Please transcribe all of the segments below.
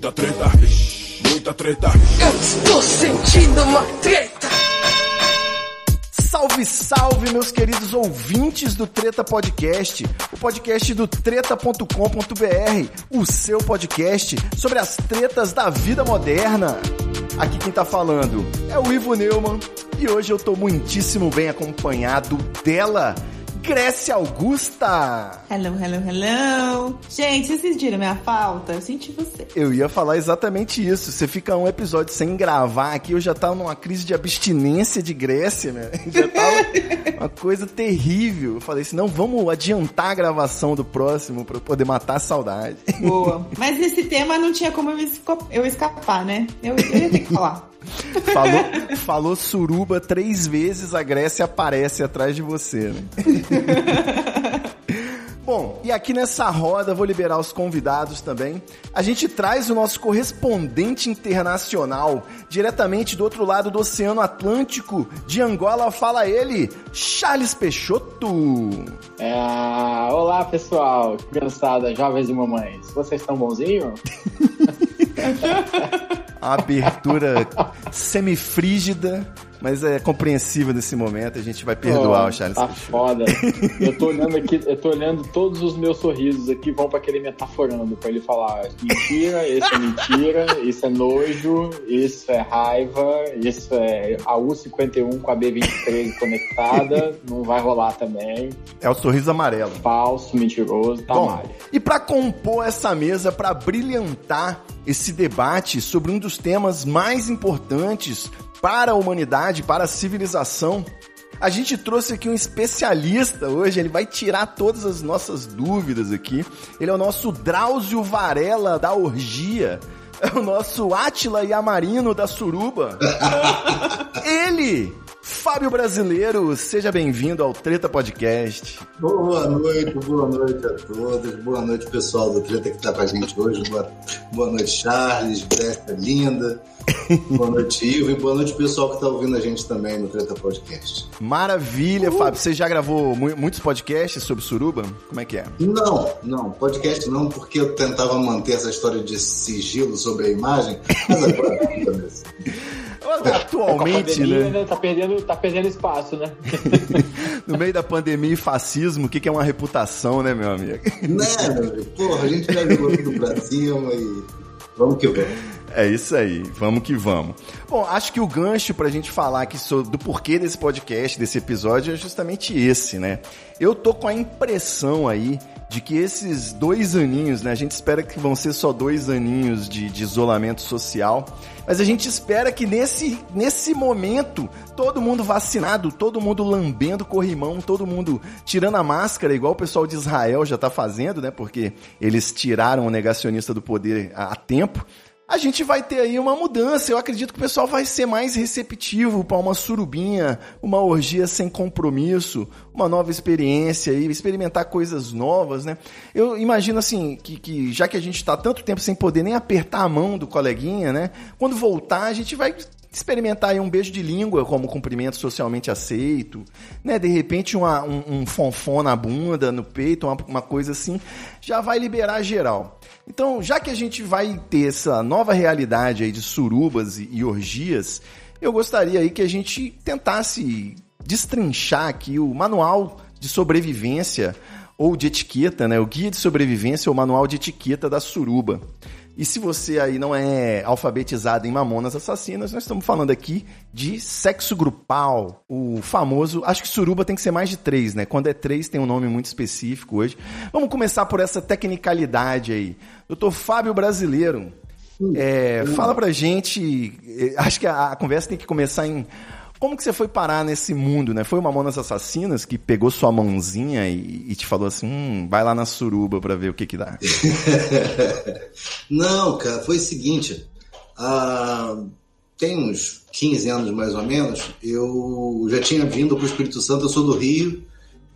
muita treta, muita treta. Eu estou sentindo uma treta. Salve, salve, meus queridos ouvintes do Treta Podcast, o podcast do treta.com.br, o seu podcast sobre as tretas da vida moderna. Aqui quem tá falando é o Ivo Neumann e hoje eu tô muitíssimo bem acompanhado dela, Grécia Augusta. Hello, hello, hello. Gente, vocês sentiram minha falta? Eu senti você. Eu ia falar exatamente isso. Você fica um episódio sem gravar aqui, eu já tava numa crise de abstinência de Grécia, né? Já tava uma coisa terrível. Eu falei assim, não, vamos adiantar a gravação do próximo pra eu poder matar a saudade. Boa. Mas nesse tema não tinha como eu escapar, né? Eu, eu ia ter que falar. Falou, falou suruba três vezes, a Grécia aparece atrás de você, né? Bom, e aqui nessa roda, vou liberar os convidados também. A gente traz o nosso correspondente internacional, diretamente do outro lado do Oceano Atlântico, de Angola, fala ele, Charles Peixoto. É, olá pessoal, criançada, jovens e mamães, vocês estão bonzinhos? A abertura semifrígida, mas é compreensível nesse momento, a gente vai perdoar Oh, o Charles Tá Peixoto. foda. Eu tô olhando aqui, eu tô olhando todos os meus sorrisos aqui, vão pra aquele metaforando, pra ele falar mentira, isso é mentira, isso é nojo, isso é raiva, isso é a U51 com a B23 conectada, não vai rolar também. É o sorriso amarelo. Falso, mentiroso, tá Bom, malha. e para compor essa mesa, para brilhantar esse debate sobre um dos temas mais importantes para a humanidade, para a civilização, a gente trouxe aqui um especialista hoje, ele vai tirar todas as nossas dúvidas aqui. Ele é o nosso Drauzio Varela da Orgia. É o nosso Átila Yamarino da Suruba. Ele, Fábio Brasileiro, seja bem-vindo ao Treta Podcast. Boa noite, boa noite a todos. Boa noite, pessoal do Treta que tá com a gente hoje. Boa, boa noite, Charles, Grécia linda. Boa noite, Ivo. E boa noite, pessoal que tá ouvindo a gente também no Treta Podcast. Maravilha, Fábio. Você já gravou mu- muitos podcasts sobre suruba? Como é que é? Não, não, podcast não, porque eu tentava manter essa história de sigilo sobre a imagem, mas agora. Atualmente, Com a pandemia, né? Tá perdendo, tá perdendo espaço, né? No meio da pandemia e fascismo, o que que é uma reputação, né, meu amigo? né, meu amigo? Porra, a gente já jogou tudo pra cima e vamos que vamos. É isso aí, vamos que vamos. Bom, acho que o gancho pra gente falar aqui so- do porquê desse podcast, desse episódio, é justamente esse, né? Eu tô com a impressão aí de que esses dois aninhos, né? A gente espera que vão ser só dois aninhos de, de isolamento social, mas a gente espera que nesse, nesse momento, todo mundo vacinado, todo mundo lambendo corrimão, todo mundo tirando a máscara, igual o pessoal de Israel já tá fazendo, né? Porque eles tiraram o negacionista do poder há tempo a gente vai ter aí uma mudança. Eu acredito que o pessoal vai ser mais receptivo para uma surubinha, uma orgia sem compromisso, uma nova experiência aí, experimentar coisas novas, né? Eu imagino assim que, que já que a gente está tanto tempo sem poder nem apertar a mão do coleguinha, né? Quando voltar a gente vai experimentar aí um beijo de língua como cumprimento socialmente aceito, né? De repente uma, um, um fonfon na bunda, no peito, uma, uma coisa assim, já vai liberar geral. Então, já que a gente vai ter essa nova realidade aí de surubas e, orgias, eu gostaria aí que a gente tentasse destrinchar aqui o manual de sobrevivência ou de etiqueta, né? O guia de sobrevivência ou manual de etiqueta da suruba. E se você aí não é alfabetizado em mamonas assassinas, nós estamos falando aqui de sexo grupal, o famoso. Acho que suruba tem que ser mais de três, né? Quando é três tem um nome muito específico hoje. Vamos começar por essa tecnicalidade aí. Doutor Fábio Brasileiro, é, fala pra gente. eh, Acho que a, a conversa tem que começar em. Como que você foi parar nesse mundo, né? Foi o Mamonas Assassinas que pegou sua mãozinha e, e te falou assim, hum, vai lá na suruba pra ver o que que dá. Não, cara, foi o seguinte. ah, tem uns 15 anos mais ou menos, eu já tinha vindo para o Espírito Santo, eu sou do Rio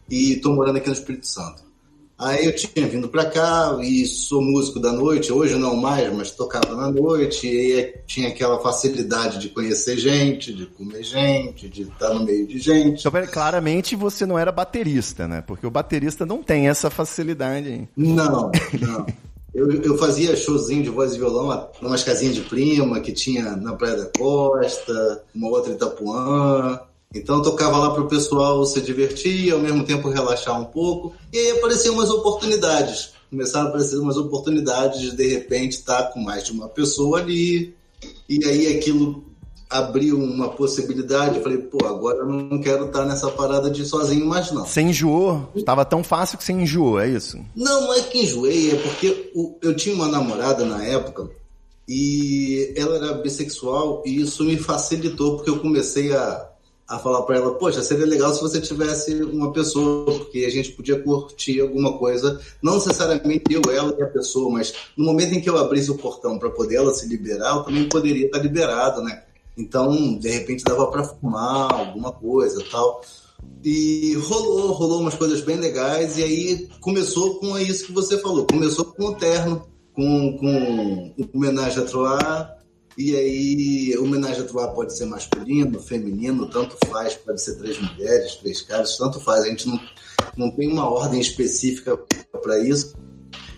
e estou morando aqui no Espírito Santo. Aí eu tinha vindo para cá e sou músico da noite, hoje não mais, mas tocava na noite, e tinha aquela facilidade de conhecer gente, de comer gente, de estar no meio de gente. Então, claramente você não era baterista, né? Porque o baterista não tem essa facilidade aí. Não, não. Eu, eu fazia showzinho de voz e violão umas casinhas de prima que tinha na Praia da Costa, uma outra em Itapuã. Então eu tocava lá para o pessoal se divertir ao mesmo tempo relaxar um pouco. E aí apareciam umas oportunidades. Começaram a aparecer umas oportunidades de de repente estar com mais de uma pessoa ali. E aí aquilo abriu uma possibilidade. Eu falei, pô, agora eu não quero estar nessa parada de sozinho mais não. Você enjoou? Estava tão fácil que você enjoou, é isso? Não, não é que enjoei, é porque eu tinha uma namorada na época e ela era bissexual e isso me facilitou porque eu comecei a, a falar para ela, poxa, seria legal se você tivesse uma pessoa, porque a gente podia curtir alguma coisa, não necessariamente eu, ela e a pessoa, mas no momento em que eu abrisse o portão para poder ela se liberar, eu também poderia estar liberado, né? Então, de repente, dava para fumar alguma coisa tal. E rolou, rolou umas coisas bem legais. E aí começou com isso que você falou. Começou com o terno, com, com homenagem a Troar. E aí, homenagem a Troar pode ser masculino, feminino, tanto faz. Pode ser três mulheres, três caras, tanto faz. A gente não, não tem uma ordem específica para isso.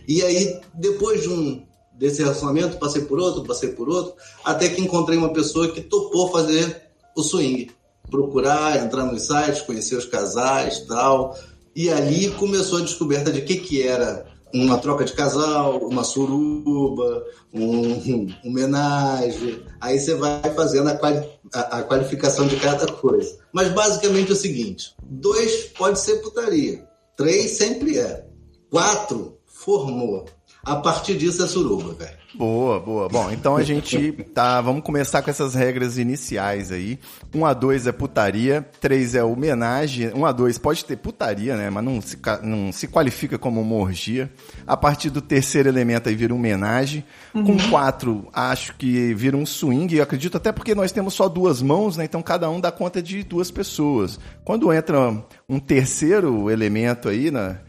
E aí, depois de um, desse relacionamento, passei por outro, passei por outro, até que encontrei uma pessoa que topou fazer o swing. Procurar, entrar nos sites, conhecer os casais tal. E ali começou a descoberta de que, que era uma troca de casal, uma suruba, um, homenagem. Aí você vai fazendo a, quali a, a, qualificação de cada coisa. Mas basicamente é o seguinte: dois pode ser putaria, três sempre é, quatro formou, a partir disso é suruba, velho. Boa, boa. Bom, então a gente tá. Vamos começar com essas regras iniciais aí. 1 a 2 é putaria, 3 é homenagem. 1 a 2 pode ter putaria, né? Mas não se, não se qualifica como uma orgia. A partir do terceiro elemento aí vira homenagem. Uhum. Com 4, acho que vira um swing. Eu acredito até porque nós temos só duas mãos, né? Então cada um dá conta de duas pessoas. Quando entra um terceiro elemento aí, né?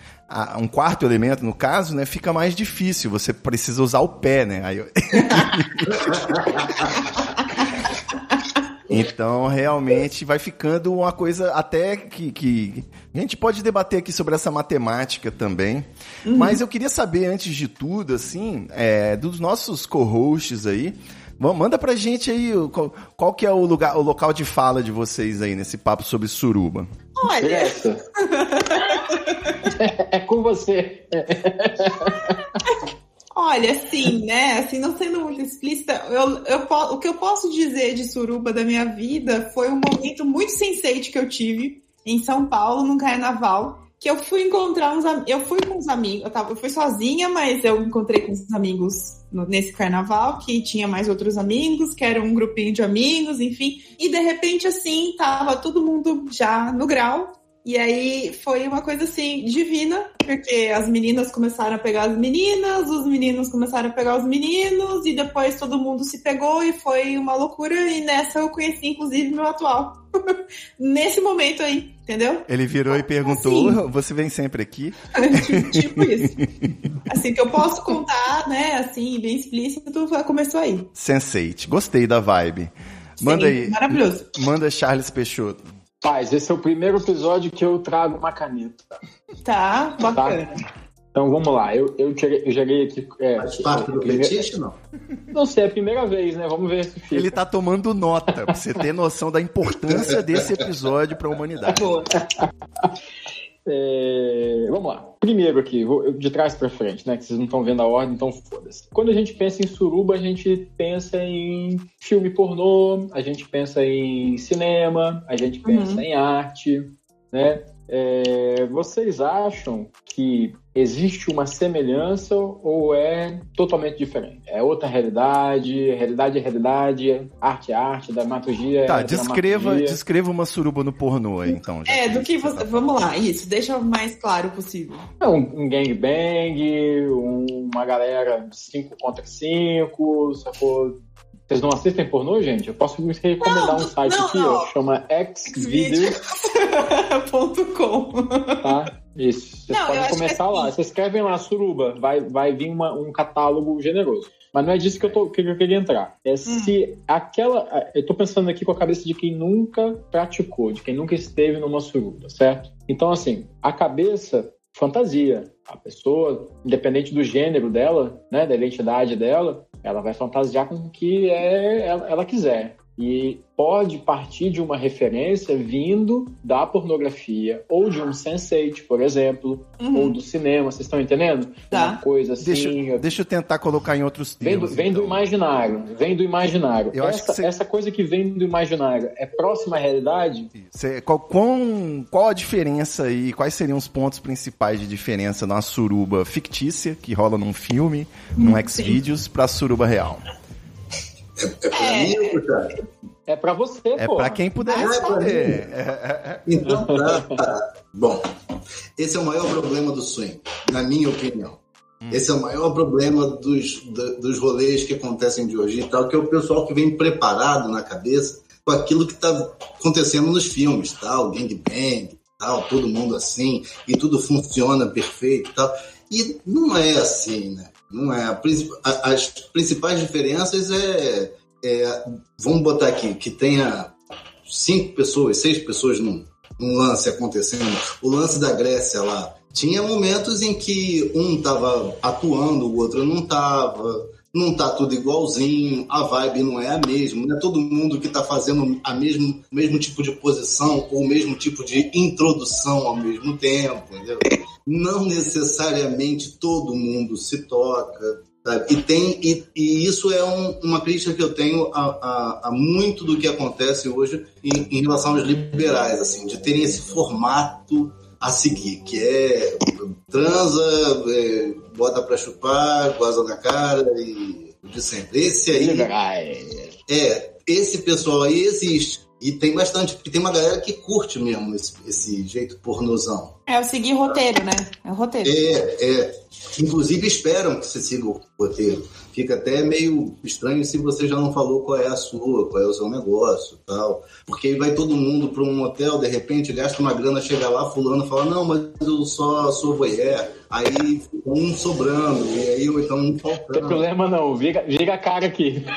Um quarto elemento, no caso, né, fica mais difícil. Você precisa usar o pé, né? Aí eu... então, realmente, vai ficando uma coisa até que, que, A gente pode debater aqui sobre essa matemática também. Uhum. Mas eu queria saber, antes de tudo, assim, é, dos nossos co-hosts aí, Manda pra gente aí qual, qual, que é o lugar, o local de fala de vocês aí nesse papo sobre suruba. Olha. é com você. Olha, sim, né? Assim, não sendo muito explícita, eu, eu, o que eu posso dizer de suruba da minha vida foi um momento muito sensate que eu tive em São Paulo, num carnaval, que eu fui encontrar uns eu fui com os amigos, eu, tava, eu fui sozinha, mas eu encontrei com os amigos no, nesse carnaval, que tinha mais outros amigos, que era um grupinho de amigos, enfim, e de repente assim, tava todo mundo já no grau, e aí foi uma coisa assim, divina, porque as meninas começaram a pegar as meninas, os meninos começaram a pegar os meninos, e depois todo mundo se pegou e foi uma loucura. E nessa eu conheci, inclusive, meu atual. Nesse momento aí, entendeu? Ele virou e perguntou: assim, Você vem sempre aqui? tipo isso. Assim, que eu posso contar, né? Assim, bem explícito, começou aí. Sensate. Gostei da vibe. Manda Sim, aí. Maravilhoso. Manda Charles Peixoto. Paz, esse é o primeiro episódio que eu trago uma caneta. Tá, bacana. Tá? Então vamos lá, eu, eu, eu joguei aqui. É, Faz parte do primeiro... fetiche, não? Não sei, é a primeira vez, né? Vamos ver se fica. Ele tá tomando nota, pra você ter noção da importância desse episódio pra humanidade. Boa. É, vamos lá. Primeiro aqui, vou de trás para frente, né? Que vocês não estão vendo a ordem, então foda-se. Quando a gente pensa em suruba, a gente pensa em filme pornô, a gente pensa em cinema, a gente pensa uhum. em arte, né? É, vocês acham que existe uma semelhança ou é totalmente diferente? É outra realidade, realidade é realidade, arte é arte, dramaturgia tá, é descreva, descreva uma suruba no pornô aí, então. É, do que você... Tá Vamos lá, isso, deixa o mais claro possível. É um, um gangbang, um, uma galera 5 contra 5, sacou? Vocês não assistem pornô, gente? Eu posso me recomendar não, um site não, aqui, não. ó, chama xvideos.com. tá? Isso. Vocês podem começar lá. Assim... Vocês escrevem lá, suruba, vai, vai vir uma, um catálogo generoso. Mas não é disso que eu, tô, que eu queria entrar. É hum. se aquela. Eu tô pensando aqui com a cabeça de quem nunca praticou, de quem nunca esteve numa suruba, certo? Então, assim, a cabeça fantasia. A pessoa, independente do gênero dela, né, da identidade dela, ela vai fantasiar com o que é, ela, ela quiser. E pode partir de uma referência vindo da pornografia ou de um sense por exemplo, Uhum. ou do cinema, vocês estão entendendo? Tá. Uma coisa assim. Deixa, deixa eu tentar colocar em outros Vem do, termos. vem do então. imaginário, vem do imaginário. Eu acho essa, que você- essa coisa que vem do imaginário é próxima à realidade? Cê- qual, qual, qual a diferença aí? Quais seriam os pontos principais de diferença numa suruba fictícia, que rola num filme, num Xvideos, pra suruba real? É pra mim ou pro Thiago? É pra você, É pô. pra quem puder Ah, é responder. mim? É, Então, tá, tá. Bom, esse é o maior problema do swing, na minha opinião. Esse é o maior problema dos, dos rolês que acontecem de hoje e tal, que é o pessoal que vem preparado na cabeça com aquilo que está acontecendo nos filmes, tal, gangbang, tal, todo mundo assim, e tudo funciona perfeito e tal. E não é assim, né? Não é. A As principais diferenças é, é- Vamos botar aqui, que tenha cinco pessoas, seis pessoas num, num lance acontecendo. O lance da Grécia lá. Tinha momentos em que um tava atuando, o outro não tava. Não tá tudo igualzinho, a vibe não é a mesma, não é todo mundo que tá fazendo a mesmo, mesmo tipo de posição ou o mesmo tipo de introdução ao mesmo tempo, entendeu? Não necessariamente todo mundo se toca, sabe? E, tem, e, e isso é um- uma crítica que eu tenho a, a- a muito do que acontece hoje em, em relação aos liberais, assim, de terem esse formato a seguir, que é transa, é, bota pra chupar, goza na cara e de sempre. Esse aí é, esse pessoal aí existe. E tem bastante, porque tem uma galera que curte mesmo esse, esse jeito pornozão. É o seguir roteiro, né? É o roteiro. É, é. Inclusive esperam que você siga o roteiro. Fica até meio estranho se você já não falou qual é a sua, qual é o seu negócio tal. Porque aí vai todo mundo para um hotel, de repente gasta uma grana, chega lá, fulano fala, não, mas eu só sou voyeur. Aí fica um sobrando, e aí ou então um não tem faltando. problema não, vira, vira a cara aqui.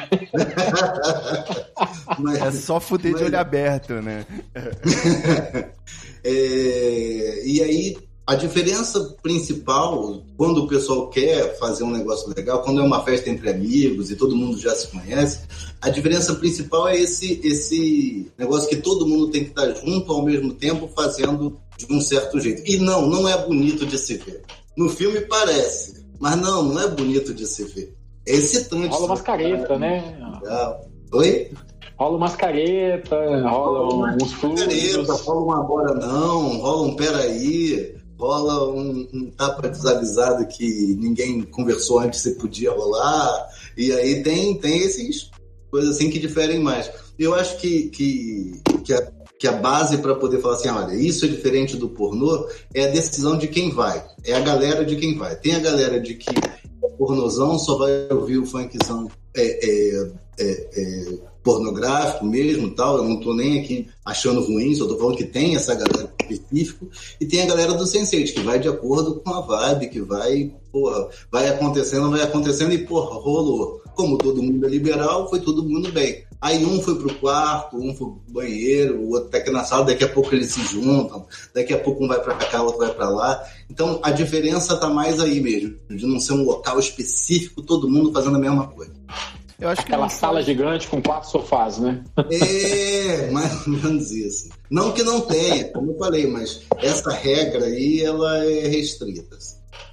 Mas- É só fuder de Mas- olho aberto, né? É, e aí, a diferença principal, quando o pessoal quer fazer um negócio legal, quando é uma festa entre amigos e todo mundo já se conhece, a diferença principal é esse, esse negócio que todo mundo tem que estar junto ao mesmo tempo fazendo de um certo jeito. E não, não é bonito de se ver. No filme parece, mas não, não é bonito de se ver. É excitante. Rola umas caretas, né? Legal. Oi? Rola umas caretas, rola uns Caneta, fluidos. rola um agora não, rola um peraí, rola um, um tapa desavisado que ninguém conversou antes se podia rolar. E aí tem, tem esses coisas assim que diferem mais. Eu acho que, que, que, a, que a base para poder falar assim, olha, isso é diferente do pornô, é a decisão de quem vai. É a galera de quem vai. Tem a galera de que pornozão só vai ouvir o funkzão é, é, é, é, pornográfico mesmo tal. Eu não tô nem aqui achando ruim, só tô falando que tem essa galera específico. E tem a galera do Sense8, que vai de acordo com a vibe, que vai, porra, vai acontecendo, vai acontecendo e, porra, rolou. Como todo mundo é liberal, foi todo mundo bem. Aí um foi pro quarto, um foi pro banheiro, o outro tá aqui na sala, daqui a pouco eles se juntam, daqui a pouco um vai pra cá, o outro vai pra lá. Então a diferença tá mais aí mesmo, de não ser um local específico, todo mundo fazendo a mesma coisa. Eu acho que Aquela não- sala gigante com quatro sofás, né? É, mais ou menos isso. Não que não tenha, como eu falei, mas essa regra aí, ela é restrita.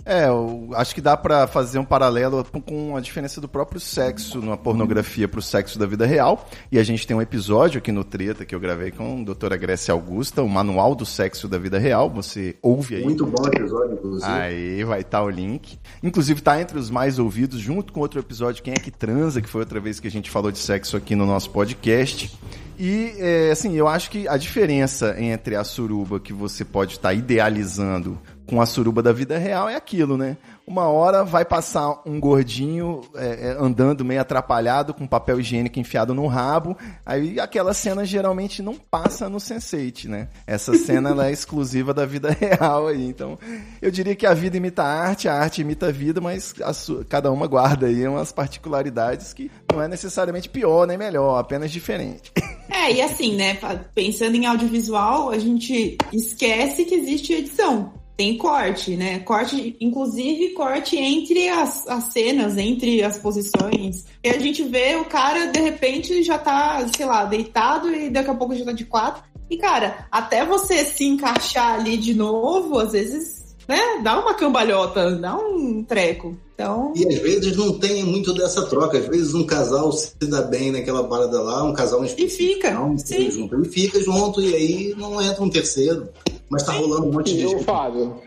É, eu acho que dá pra fazer um paralelo com a diferença do próprio sexo numa pornografia pro sexo da vida real. E a gente tem um episódio aqui no Treta que eu gravei com a doutora Grécia Augusta, o Manual do Sexo da Vida Real. Você ouve aí. Muito bom episódio, inclusive. Aí vai estar o link. Inclusive tá entre os mais ouvidos, junto com outro episódio, Quem é que transa, que foi outra vez que a gente falou de sexo aqui no nosso podcast. E, é, assim, eu acho que a diferença entre a suruba que você pode estar idealizando com a suruba da vida real é aquilo, né? Uma hora vai passar um gordinho é, é, andando meio atrapalhado com papel higiênico enfiado no rabo. Aí aquela cena geralmente não passa no Sense8, né? Essa cena ela é exclusiva da vida real aí. Então, eu diria que a vida imita a arte, a arte imita a vida, mas a cada uma guarda aí umas particularidades que não é necessariamente pior nem melhor, apenas diferente. É, e assim, né? Pensando em audiovisual, a gente esquece que existe edição. Tem corte, né? Corte, inclusive corte entre as, as cenas, entre as posições. E a gente vê o cara, de repente, já tá, sei lá, deitado e daqui a pouco já tá de quatro. E, cara, até você se encaixar ali de novo, às vezes, né, dá uma cambalhota, dá um treco. Então... E às vezes não tem muito dessa troca. Às vezes um casal se dá bem naquela parada lá, um casal E fica. Não. E fica junto, e aí não entra um terceiro. Mas tá rolando um monte de E o gente. Fábio,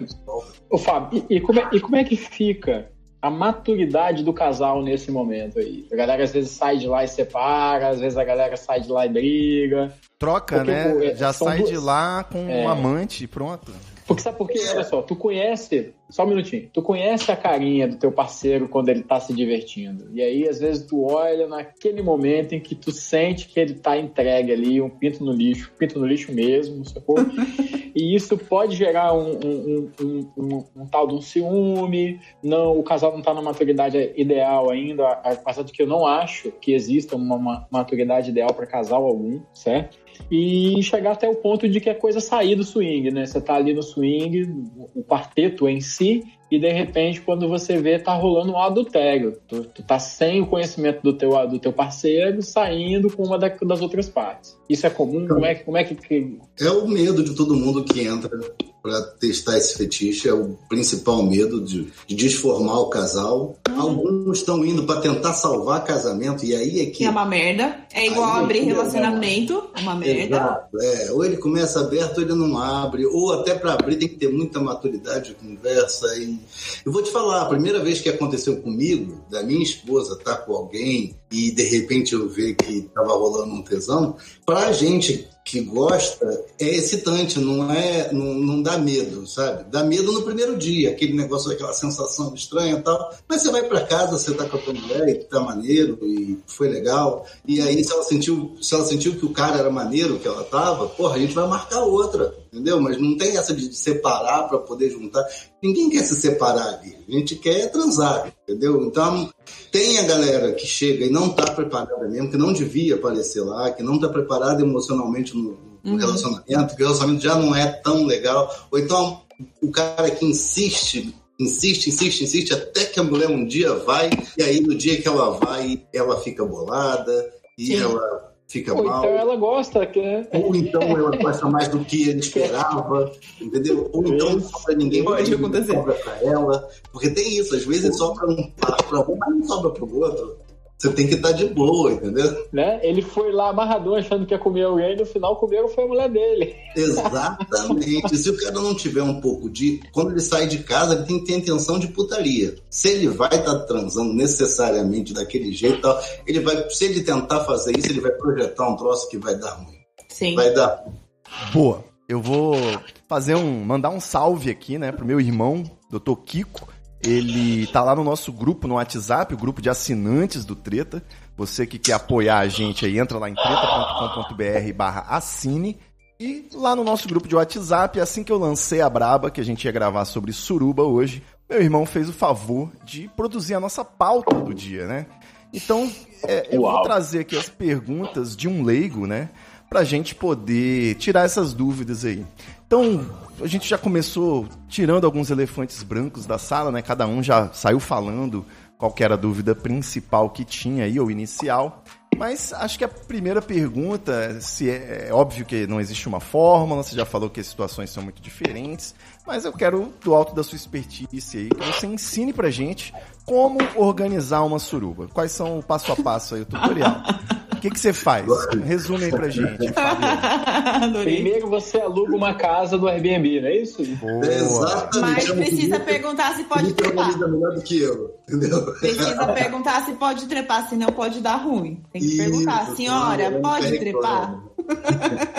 o Fábio, e, e como é, e como é que fica a maturidade do casal nesse momento aí? A galera às vezes sai de lá e separa, às vezes a galera sai de lá e briga. Troca, Porque, né? pô, é- Já sai duas- de lá com É. um amante e pronto. Porque sabe por quê? Olha só, tu conhece, só um minutinho, tu conhece a carinha do teu parceiro quando ele tá se divertindo. E aí, às vezes, tu olha naquele momento em que tu sente que ele tá entregue ali, um pinto no lixo, pinto no lixo mesmo, sacou? e isso pode gerar um, um, um, um- tal de um ciúme, não, o casal não tá na maturidade ideal ainda, apesar de que eu não acho que exista uma, uma maturidade ideal para casal algum, certo? E chegar até o ponto de que a coisa sair do swing, né? Você tá ali no swing, o quarteto em si, e de repente, quando você vê, tá rolando um adultério. Tu, tu tá sem o conhecimento do teu, do teu parceiro, saindo com uma da- das outras partes. Isso é comum? Como é, como é que. É o medo de todo mundo que entra para testar esse fetiche, é o principal medo de, de desformar o casal. Alguns estão indo para tentar salvar casamento, e aí é que. É uma merda. É igual Aí, abrir é, relacionamento, é uma merda. Exato, é. Ou ele começa aberto ou ele não abre, ou até para abrir tem que ter muita maturidade de conversa. E eu vou te falar, a primeira vez que aconteceu comigo, da minha esposa estar com alguém e de repente eu ver que tava rolando um tesão, pra gente que gosta é excitante, não é, não, não dá medo, sabe? Dá medo no primeiro dia, aquele negócio, aquela sensação estranha e tal. Mas você vai para casa, você tá com a tua mulher e tá maneiro e foi legal. E aí se ela sentiu, se ela sentiu que o cara era maneiro que ela tava, porra, a gente vai marcar outra, entendeu? Mas não tem essa de separar para poder juntar. Ninguém quer se separar ali. A gente quer transar, entendeu? Então, tem a galera que chega e não tá preparada mesmo, que não devia aparecer lá, que não tá preparada emocionalmente no, no Uhum. relacionamento, que o relacionamento já não é tão legal. Ou então, o cara que insiste, insiste, insiste, insiste, até que a mulher um dia vai, e aí no dia que ela vai, ela fica bolada, e Sim. ela fica Ou mal. então ela gosta, que é. Ou então ela gosta mais do que ele esperava, entendeu? Ou então não sobra ninguém Pode porque acontecer. sobra pra ela. Porque tem isso, às vezes sobra um par pra um, mas não sobra pro outro. Você tem que estar de boa, entendeu? Né? Ele foi lá amarradão achando que ia comer alguém, no final comeram foi a mulher dele. Exatamente. Se o cara não tiver um pouco de. Quando ele sai de casa, ele tem que ter intenção de putaria. Se ele vai estar transando necessariamente daquele jeito, e tal, ele vai. Se ele tentar fazer isso, ele vai projetar um troço que vai dar ruim. Sim. Vai dar. Boa. Eu vou fazer um. mandar um salve aqui, né, pro meu irmão, Dr. Kiko. Ele tá lá no nosso grupo no WhatsApp, o grupo de assinantes do Treta. Você que quer apoiar a gente aí, entra lá em treta.com.br barra assine. E lá no nosso grupo de WhatsApp, assim que eu lancei a Braba, que a gente ia gravar sobre suruba hoje, meu irmão fez o favor de produzir a nossa pauta do dia, né? Então, é, eu vou trazer aqui as perguntas de um leigo, né? Pra gente poder tirar essas dúvidas aí. Então, a gente já começou tirando alguns elefantes brancos da sala, né? Cada um já saiu falando qual era a dúvida principal que tinha aí, ou inicial. Mas acho que a primeira pergunta, se é, é óbvio que não existe uma fórmula, você já falou que as situações são muito diferentes, mas eu quero, do alto da sua expertise aí, que você ensine pra gente como organizar uma suruba. Quais são o passo a passo aí, o tutorial? O que, que você faz? Resume aí pra gente. Primeiro você aluga uma casa do Airbnb, não é isso? Boa. Exatamente. Mas É precisa perguntar se pode Felipe trepar. organiza melhor do que eu, entendeu? Precisa perguntar se pode trepar, senão pode dar ruim. Tem que Isso, perguntar, senhora, não, pode não trepar?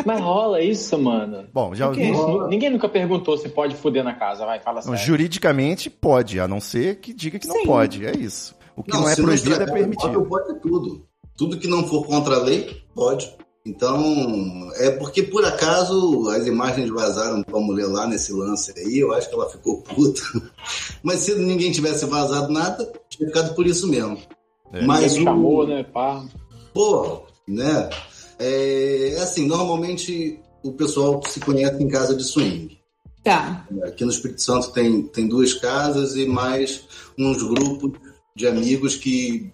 Mas rola isso, mano. Bom, já O quê? Isso, ninguém nunca perguntou se pode fuder na casa, vai, fala Não, sério. juridicamente pode, a não ser que diga que não Sim. pode. É isso. O que não, é se proibido é permitido. voto, Pode tudo. Tudo que não for contra a lei, pode. Então, é porque por acaso as imagens vazaram pra mulher lá nesse lance aí, eu acho que ela ficou puta. Mas se ninguém tivesse vazado nada, tinha ficado por isso mesmo. É. Mas o, chamou, né, pá. Pô, né? É, assim, normalmente o pessoal se conhece em casa de swing. Tá. Aqui no Espírito Santo tem, tem duas casas e mais uns grupos de amigos que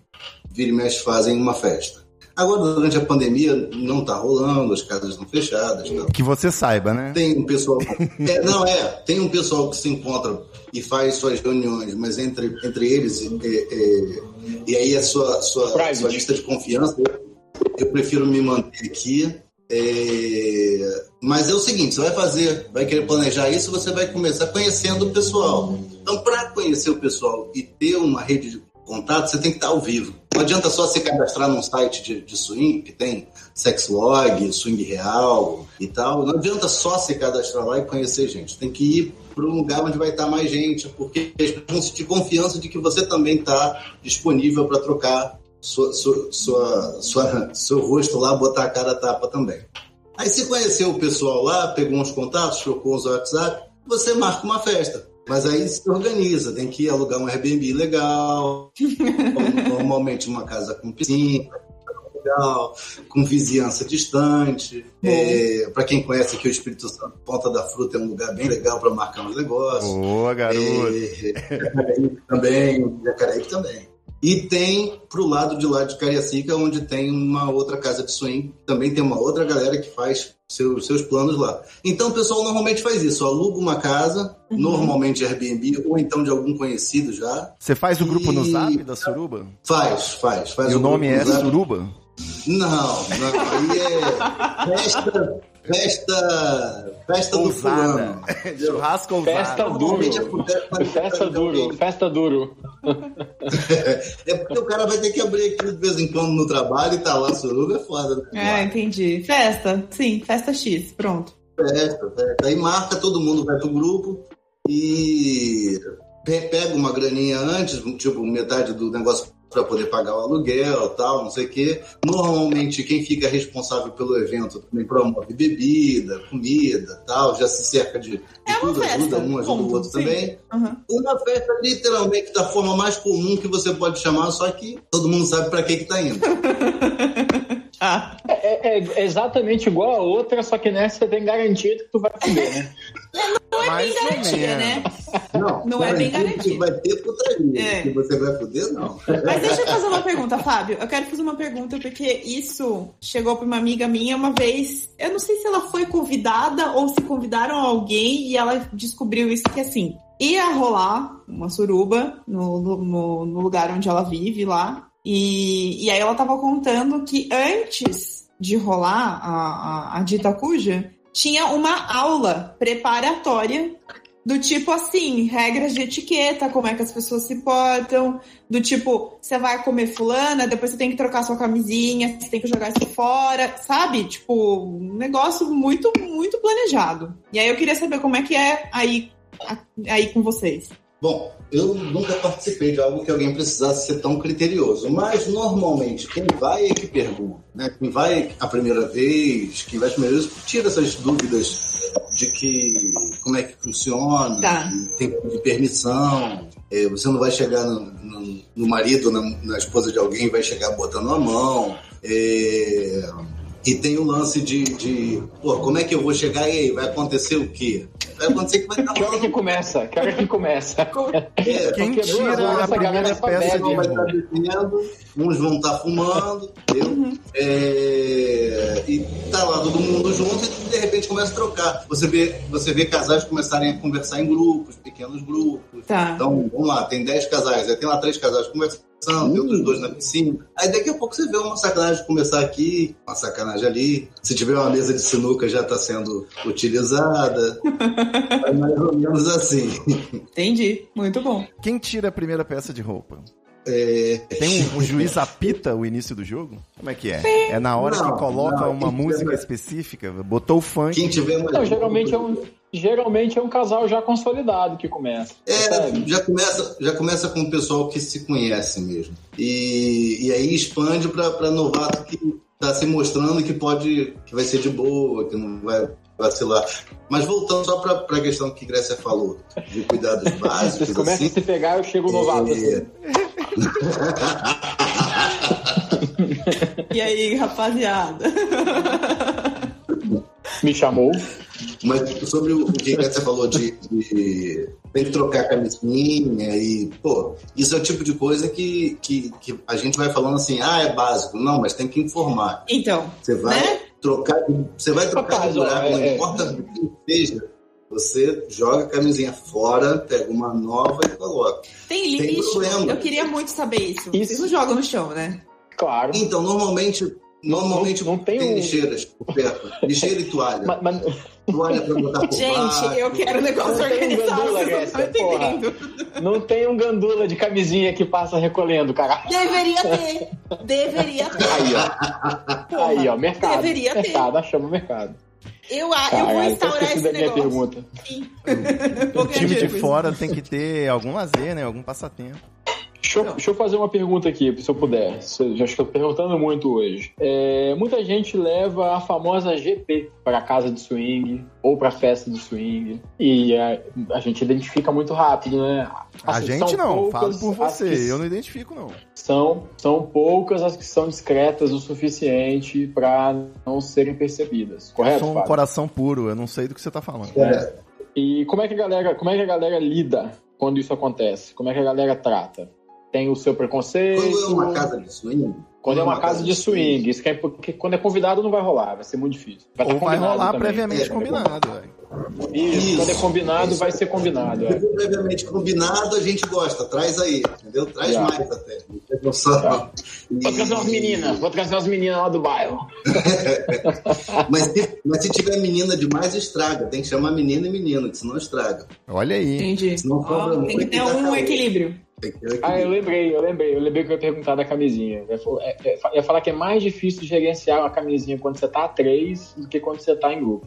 vira e mexe fazem uma festa. Agora, durante a pandemia, não está rolando, as casas estão fechadas. Não. Que você saiba, né? Tem um pessoal. É, não, é. Tem um pessoal que se encontra e faz suas reuniões, mas entre, entre eles, é, é, e aí a sua, sua, sua lista de confiança, eu prefiro me manter aqui. É, mas é o seguinte, você vai fazer, vai querer planejar isso, você vai começar conhecendo o pessoal. Então, para conhecer o pessoal e ter uma rede de contato, você tem que estar ao vivo. Não adianta só se cadastrar num site de, de swing, que tem sexlog, swing real e tal. Não adianta só se cadastrar lá e conhecer gente. Tem que ir para um lugar onde vai estar mais gente, porque pessoas vão sentir confiança de que você também está disponível para trocar sua, sua, sua, sua, seu rosto lá, botar a cara a tapa também. Aí você conheceu o pessoal lá, pegou uns contatos, trocou uns WhatsApp, você marca uma festa. Mas aí se organiza, tem que alugar um Airbnb legal, normalmente uma casa com piscina, legal, com vizinhança distante. É, para quem conhece aqui o Espírito Santo, Ponta da Fruta é um lugar bem legal para marcar uns negócios. Boa, garoto. É, Jacareípe também, Jacareípe também. E tem pro lado de lá de Cariacica, onde tem uma outra casa de swing. Também tem uma outra galera que faz seus, seus planos lá. Então o pessoal normalmente faz isso: aluga uma casa, uhum. normalmente Airbnb, ou então de algum conhecido já. Você faz o grupo e... no Zap da Suruba? Faz, faz. faz e o, nome é Suruba? Não, não. Aí é festa, festa, festa do fulano. Churrasco ousado. Festa duro. É festa duro. Festa duro. É porque o cara vai ter que abrir aquilo de vez em quando no trabalho e tá lá suruba é foda. Né? É, entendi. Festa, sim, festa X, pronto. Festa, festa. Aí marca, todo mundo vai pro grupo e pega uma graninha antes, tipo metade do negócio para poder pagar o aluguel, tal, não sei o quê. Normalmente quem fica responsável pelo evento também promove bebida, comida, tal, já se cerca de, de é tudo, festa. ajuda um, ajuda o outro sim. também. Uhum. Uma festa literalmente da forma mais comum que você pode chamar, só que todo mundo sabe para que que tá indo. ah. é, é, exatamente igual a outra, só que nessa você tem garantido que tu vai comer, né? Não é bem garantia, né? Não, Não é bem garantido. Que vai ter putaria. É. Que você vai poder, não. Mas deixa eu fazer uma pergunta, Fábio. Eu quero fazer uma pergunta porque isso chegou para uma amiga minha uma vez. Eu não sei se ela foi convidada ou se convidaram alguém e ela descobriu isso que assim ia rolar uma suruba no, no, no lugar onde ela vive lá. E, e aí ela tava contando que antes de rolar a, a, a dita cuja, tinha uma aula preparatória do tipo assim, regras de etiqueta, como é que as pessoas se portam, do tipo, você vai comer fulana, depois você tem que trocar sua camisinha, você tem que jogar isso fora, sabe? Tipo, um negócio muito, muito planejado. E aí eu queria saber como é que é aí, aí com vocês. Bom, eu nunca participei de algo que alguém precisasse ser tão criterioso, mas normalmente quem vai é que pergunta, né? Quem vai a primeira vez, quem vai a primeira vez, tira essas dúvidas de que como é que funciona, Tá. tem de permissão. é, você não vai chegar no, no- no marido, na, na esposa de alguém, vai chegar botando a mão. é, e tem o lance de, de, pô, como é que eu vou chegar e aí? Vai acontecer o quê? Vai acontecer que vai estar Que hora que começa? Que hora que começa? É, Quem tira essa galera peça de vai estar bebendo, uns vão estar fumando, entendeu? É, e tá lá todo mundo junto e de repente começa a trocar. Você vê, você vê casais começarem a conversar em grupos, pequenos grupos. Tá. Então, vamos lá, tem 10 casais, aí tem lá três casais conversando, tem outros dois na piscina. Aí daqui a pouco você vê uma sacanagem começar aqui, uma sacanagem ali. Se tiver uma mesa de sinuca já está sendo utilizada. é mais ou menos assim. Entendi. Muito bom. Quem tira a primeira peça de roupa? É, Tem um, o juiz apita o início do jogo? Como é que é? É na hora Não, que coloca não, uma música tiver- específica? Botou o funk. quem tiver mais Não, geralmente é um, geralmente é um casal já consolidado que começa. É, sabe? já começa, já começa com o pessoal que se conhece mesmo. E, e aí expande para novato que está se mostrando que pode, que vai ser de boa, que não vai vacilar. Mas voltando só para a questão que Grécia falou, de cuidados básicos, Vocês começam assim, a se pegar, eu chego novato. é, Assim. E aí, rapaziada? Me chamou. Mas sobre o que você falou de, de tem que trocar camisinha e, pô, isso é o tipo de coisa que, que, que a gente vai falando assim, ah, é básico. Não, mas tem que informar. Então, Você vai né? trocar, você vai trocar de buraco, não é- importa o que seja. Você joga a camisinha fora, pega uma nova e coloca. Tem Tem lixo. problema. Eu queria muito saber isso. Isso. Vocês não jogam no chão, né? Claro. Então, normalmente, normalmente não- não tem um- lixeiras por perto. Lixeira e toalha. Mas, mas- Toalha pra botar por Gente, baixo. eu quero um negócio Não tem organizado, gandula, vocês não porra. tem um gandula de camisinha que passa recolhendo, cara. Deveria ter. Deveria ter. Aí, ó. Porra, Aí, ó, mercado. Deveria ter. mercado, achamos o mercado. Eu, a- eu vou Caralho, instaurar esse da minha negócio. pergunta. Sim. O time de fora tem que ter algum lazer, né? Algum passatempo. Deixa eu, deixa eu fazer uma pergunta aqui, se eu puder. Se- Já estou perguntando muito hoje. É, muita gente leva a famosa GP para casa de swing ou para festa de swing. E a, a gente identifica muito rápido, né? A Assim, gente são não, poucas falo por você. que Eu não identifico, não. São, são poucas as que são discretas o suficiente para não serem percebidas. Eu Correto, sou um Fábio? coração puro, eu não sei do que você tá falando. É, E como é que a galera, como é que a galera lida quando isso acontece? Como é que a galera trata? Tem o seu preconceito? Quando é uma casa de swing. Quando é uma casa de swing, isso que é porque quando é convidado não vai rolar, vai ser muito difícil. Vai Ou tá vai rolar também. previamente É, combinado, velho. Isso, Isso. quando é combinado, vai ser combinado. É. for previamente combinado, a gente gosta. Traz aí, entendeu? Traz Já. mais até. E- Vou trazer umas meninas, vou trazer umas meninas lá do bairro. Mas se, mas se tiver menina demais, estraga. Tem que chamar menina e menino, que senão estraga. Olha aí. Entendi. Senão Ó, tem que ter um equilíbrio. Ah, eu lembrei, eu lembrei, eu lembrei que eu ia perguntar da camisinha. Eu ia é- é- ia falar que é mais difícil gerenciar uma camisinha quando você tá a três do que quando você tá em grupo.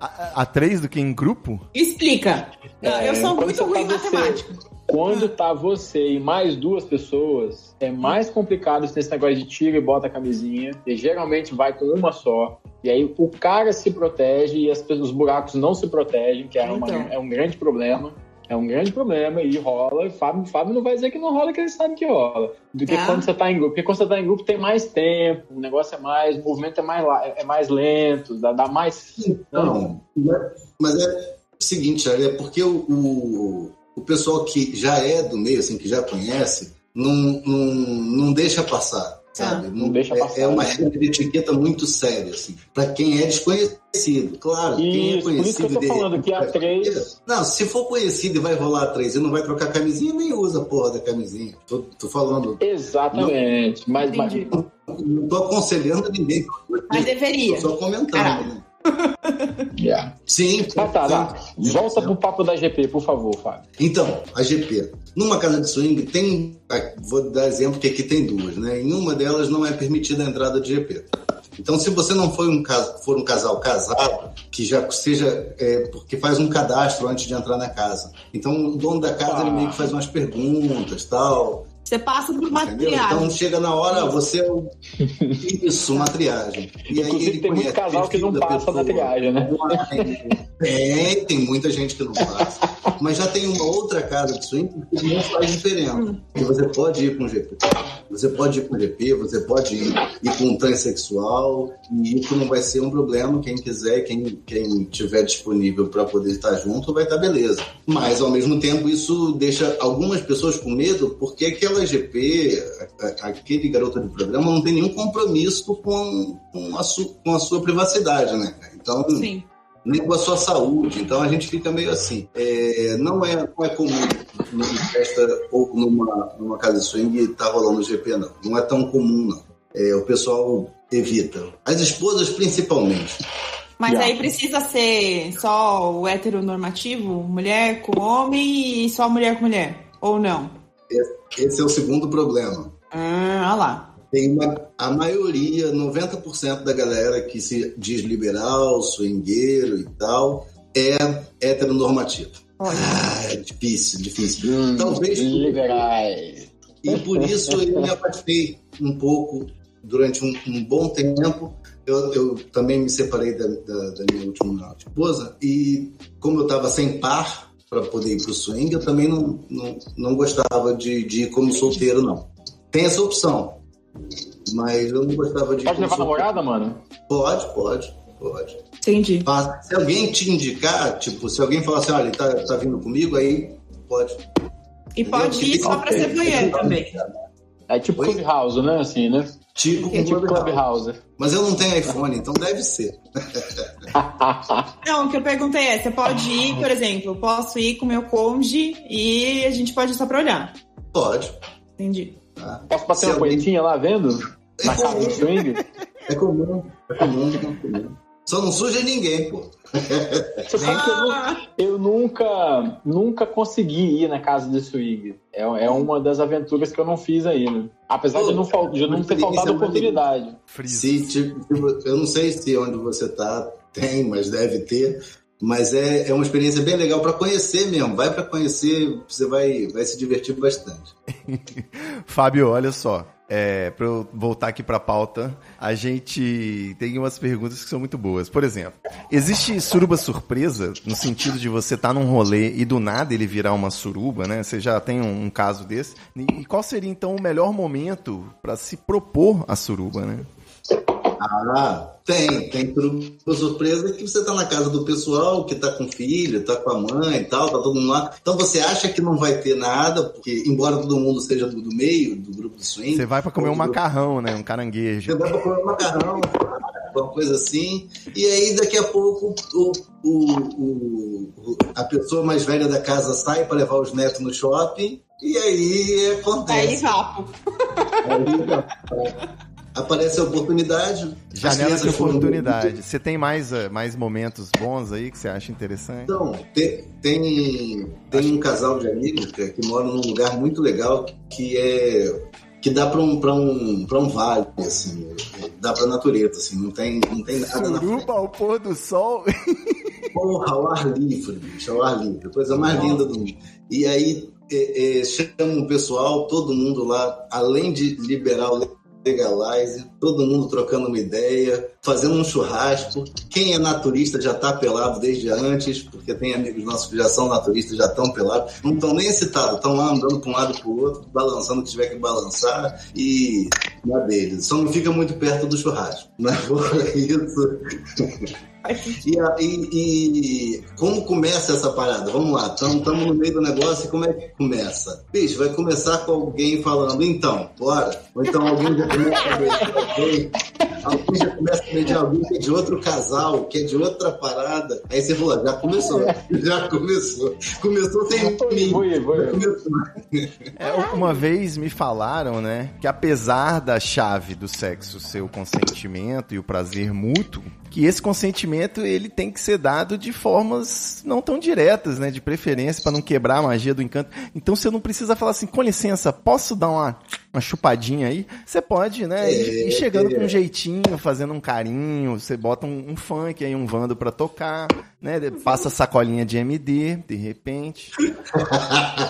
A, a três do que em grupo? Explica. É, eu sou muito você ruim em tá você. matemática. Quando tá você e mais duas pessoas, é mais complicado esse negócio de tira e bota a camisinha. E geralmente vai com uma só. E aí o cara se protege e as os buracos não se protegem, que é, uma- Então. é um grande problema. É um grande problema e rola. E Fábio, Fábio não vai dizer que não rola, que ele sabe que rola. Do que Tá. quando você tá em grupo. Porque quando você tá em grupo tem mais tempo, o negócio é mais. O movimento é mais, é mais lento, dá, dá mais. Não, mas é o seguinte, é porque o, o, o pessoal que já é do meio, assim, que já conhece, não, não, não deixa passar, sabe? Não deixa é, passar, É uma né? regra de etiqueta muito séria, assim, para quem é desconhecido. Claro, quem é Isso, por isso que eu tô conhecido falando que a repente- três. Não, se for conhecido e vai rolar a três e não vai trocar camisinha, nem usa a porra da camisinha. Tô, tô falando, Exatamente. Mas, mas, Entendi. não tô aconselhando ninguém. Mas deveria. Tô só comentando, Caralho. né? yeah. Sim. Ah, tá, tá. Volta pro papo da GP, por favor, Fábio. Então, a GP. Numa casa de swing tem. ah, Vou dar exemplo que aqui tem duas, né? Em uma delas não é permitida a entrada de GP. Então, se você não foi um, for um casal casado, que já seja. É, porque faz um cadastro antes de entrar na casa. Então, o dono da casa ele meio que faz umas perguntas tal. Você passa por uma Entendeu? triagem. Então chega na hora, você é o. Isso, uma triagem. E aí Inclusive, ele tem muito conhece casal que não passa na pessoa. triagem, né? Tem, tem muita gente que não passa. Mas já tem uma outra casa de swing que não faz diferença. Que você pode ir com GP. Você pode ir com GP, você pode ir, ir com um transexual, e isso não vai ser um problema. Quem quiser, quem, quem tiver disponível para poder estar junto, vai estar beleza. Mas, ao mesmo tempo, isso deixa algumas pessoas com medo, porque aquela GP, a- a- aquele garoto de programa, não tem nenhum compromisso com, com, a, su- com a sua privacidade, né? Então, Sim. nem com a sua saúde. Então a gente fica meio assim. É, não, é, não é comum numa festa ou numa, numa casa de swing estar rolando GP, não. Não é tão comum, não. É, o pessoal evita. As esposas, principalmente. Mas Já. aí precisa ser só o heteronormativo, mulher com homem e só mulher com mulher. Ou não? Esse é o segundo problema. Ah, olha lá. Tem uma, a maioria, 90% da galera que se diz liberal, swingueiro e tal, é heteronormativo. Olha. Ah, é difícil, difícil. Hum, Talvez Liberais. E por isso eu me afastei um pouco durante um, um bom tempo. Eu, eu também me separei da, da- da minha última esposa e como eu estava sem par para poder ir para o swing, eu também não, não, não gostava de, de ir como solteiro, não. Tem essa opção, mas eu não gostava de ir Pode como levar solteiro. namorada, mano? Pode, pode. Pode. Entendi. Mas se alguém te indicar, tipo, se alguém falar assim, olha, ele tá, tá vindo comigo, aí pode. E pode ir só pra ser voyeur também. É tipo Oi? Clubhouse, né? Assim, né? Tipo, É tipo Clubhouse. Clubhouse. Mas eu não tenho iPhone, então deve ser. Não, o que eu perguntei é, você pode ir, por exemplo, eu posso ir com o meu conge e a gente pode ir só pra olhar. Pode. Entendi. Tá? Posso Se uma alguém- lá vendo? Na casa do swing? É comum, é comum, é comum. Só não suja ninguém, pô. Você sabe que eu, nu- eu nunca, nunca consegui ir na casa de swing. É, é uma das aventuras que eu não fiz ainda. Apesar de não, fal- de não ter faltado oportunidade. Se, tipo, eu não sei se onde você tá tem, mas deve ter. Mas é, é uma experiência bem legal para conhecer mesmo. Vai para conhecer, você vai, vai se divertir bastante. Fábio, olha só. É, para eu voltar aqui para a pauta, a gente tem umas perguntas que são muito boas. Por exemplo, existe suruba surpresa no sentido de você estar num rolê e do nada ele virar uma suruba, né? Você já tem um, um caso desse. E qual seria então o melhor momento para se propor a suruba, né? Ah, tem, tem tudo surpresa que você tá na casa do pessoal, que tá com filho, tá com a mãe e tal, tá todo mundo lá. Então você acha que não vai ter nada, porque embora todo mundo seja do, do meio, do grupo do swing. Você vai para comer um do grupo- macarrão, né? Um caranguejo. Você vai pra comer um macarrão, uma coisa assim, e aí daqui a pouco o, o- o- a pessoa mais velha da casa sai para levar os netos no shopping, e aí Aí acontece. vapo. Aí, aparece a oportunidade. Janela de oportunidade. Você tem mais, eh, mais momentos bons aí que você acha interessante? Então, tem, tem, tem um casal de amigos que, que mora num lugar muito legal que é que dá para um, pra um, pra um vale, assim, dá para natureza, assim, não tem, não tem nada na frente. Suruba ao pôr do sol. Porra, ao ar livre, bicho, ao ar livre, coisa mais linda do mundo. E aí é, é, chama o pessoal, todo mundo lá, além de liberar o legalize, todo mundo trocando uma ideia, fazendo um churrasco. Quem é naturista já tá pelado desde antes, porque tem amigos nossos que já são naturistas, já estão pelados, não estão nem excitados, estão lá andando para um lado para o outro, balançando o que tiver que balançar e na deles. Só não fica muito perto do churrasco. Mas fora isso. E, e- e como começa essa parada? Vamos lá, estamos no meio do negócio e como é que começa? Bicho, vai começar com alguém falando, então, bora. Ou então alguém já começa a beijar alguém, alguém já começa a beijar alguém que é de outro casal, que é de outra parada. Aí você falou, já começou, já começou. Começou sem mim. vou ir. Começou. É, uma vez me falaram, né, que apesar da chave do sexo ser o consentimento e o prazer mútuo, que esse consentimento ele tem que ser dado de formas não tão diretas, né, de preferência para não quebrar a magia do encanto. Então você não precisa falar assim, com licença, posso dar uma, uma chupadinha aí? Você pode, né, ir, ir chegando com um jeitinho, fazendo um carinho, você bota um, um funk aí, um vando para tocar, né, passa a sacolinha de MD, de repente.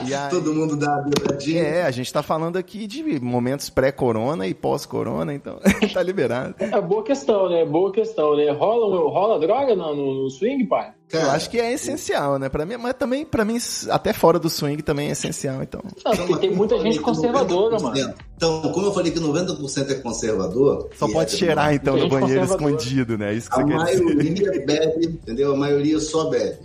E aí- Todo mundo dá beiradinha. é, a gente tá falando aqui de momentos pré-corona e pós-corona, então tá liberado. É boa questão, né? Boa questão, né? Rola, rola droga no, no- swing, pai? Eu Cara, acho que é essencial, né? Pra mim, mas também, pra mim, até fora do swing também é essencial, então. Não, porque tem muita gente conservadora, mano. Então, como eu falei que 90% é conservador. Só pode é- cheirar, então, no banheiro escondido, né? Isso que A você quer dizer. maioria bebe, entendeu? A maioria só bebe.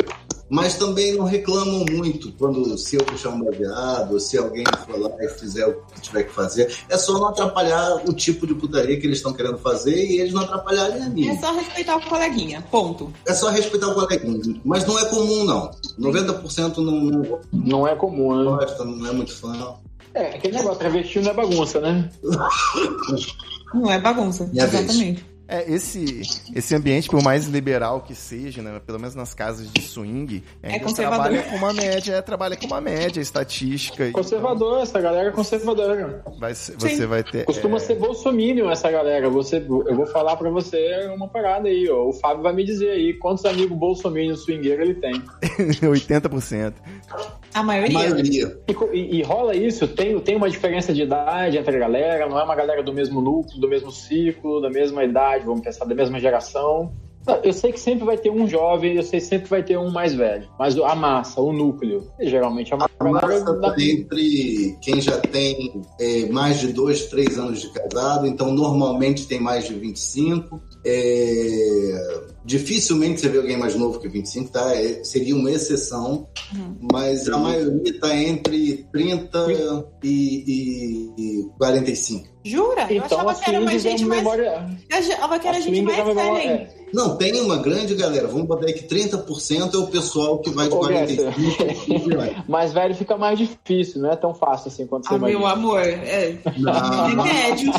Mas também não reclamam muito quando se eu puxar um baseado, ou se alguém for lá e fizer o que tiver que fazer. É só não atrapalhar o tipo de putaria que eles estão querendo fazer e eles não atrapalharem a É minha. só respeitar o coleguinha. Ponto. É só respeitar o coleguinha. Mas não é comum, não. 90% não, não Não é comum, né? gosta, não é muito fã. É, aquele negócio, travesti não é bagunça, né? Não é bagunça. Minha vez. É, esse, esse ambiente, por mais liberal que seja, né? Pelo menos nas casas de swing, ainda conservador. trabalha com uma média, é, trabalha com uma média estatística. Conservador, essa galera é conservadora. Então vai ser- você vai ter. Costuma é, ser bolsominion essa galera. Você, eu vou falar pra você uma parada aí, ó. O Fábio vai me dizer aí quantos amigos bolsominion swingueiro ele tem. 80%. A A maioria. maioria. E, co- e- e rola isso? Tem, tem uma diferença de idade entre a galera? Não é uma galera do mesmo núcleo, do mesmo ciclo, da mesma idade, vamos pensar, da mesma geração? Eu sei que sempre vai ter um jovem, eu sei que sempre vai ter um mais velho. Mas a massa, o núcleo, geralmente é uma A massa tá entre quem já tem é, mais de dois, três anos de casado, então normalmente tem mais de 25. É, dificilmente você vê alguém mais novo que 25, tá? É, seria uma exceção, mas a maioria está entre 30 e, e, e 45. Jura? eu Então, achava a que era mais swing é gente mais. memória. Eu achava que era a gente é mais velha. é. Não, tem uma grande galera. Vamos botar aí que 30% é o pessoal que vai de Ô, 45 e diante. Mais velho fica mais difícil, não é tão fácil assim quanto você Ah, meu imagina. amor, é. Não, Remédios.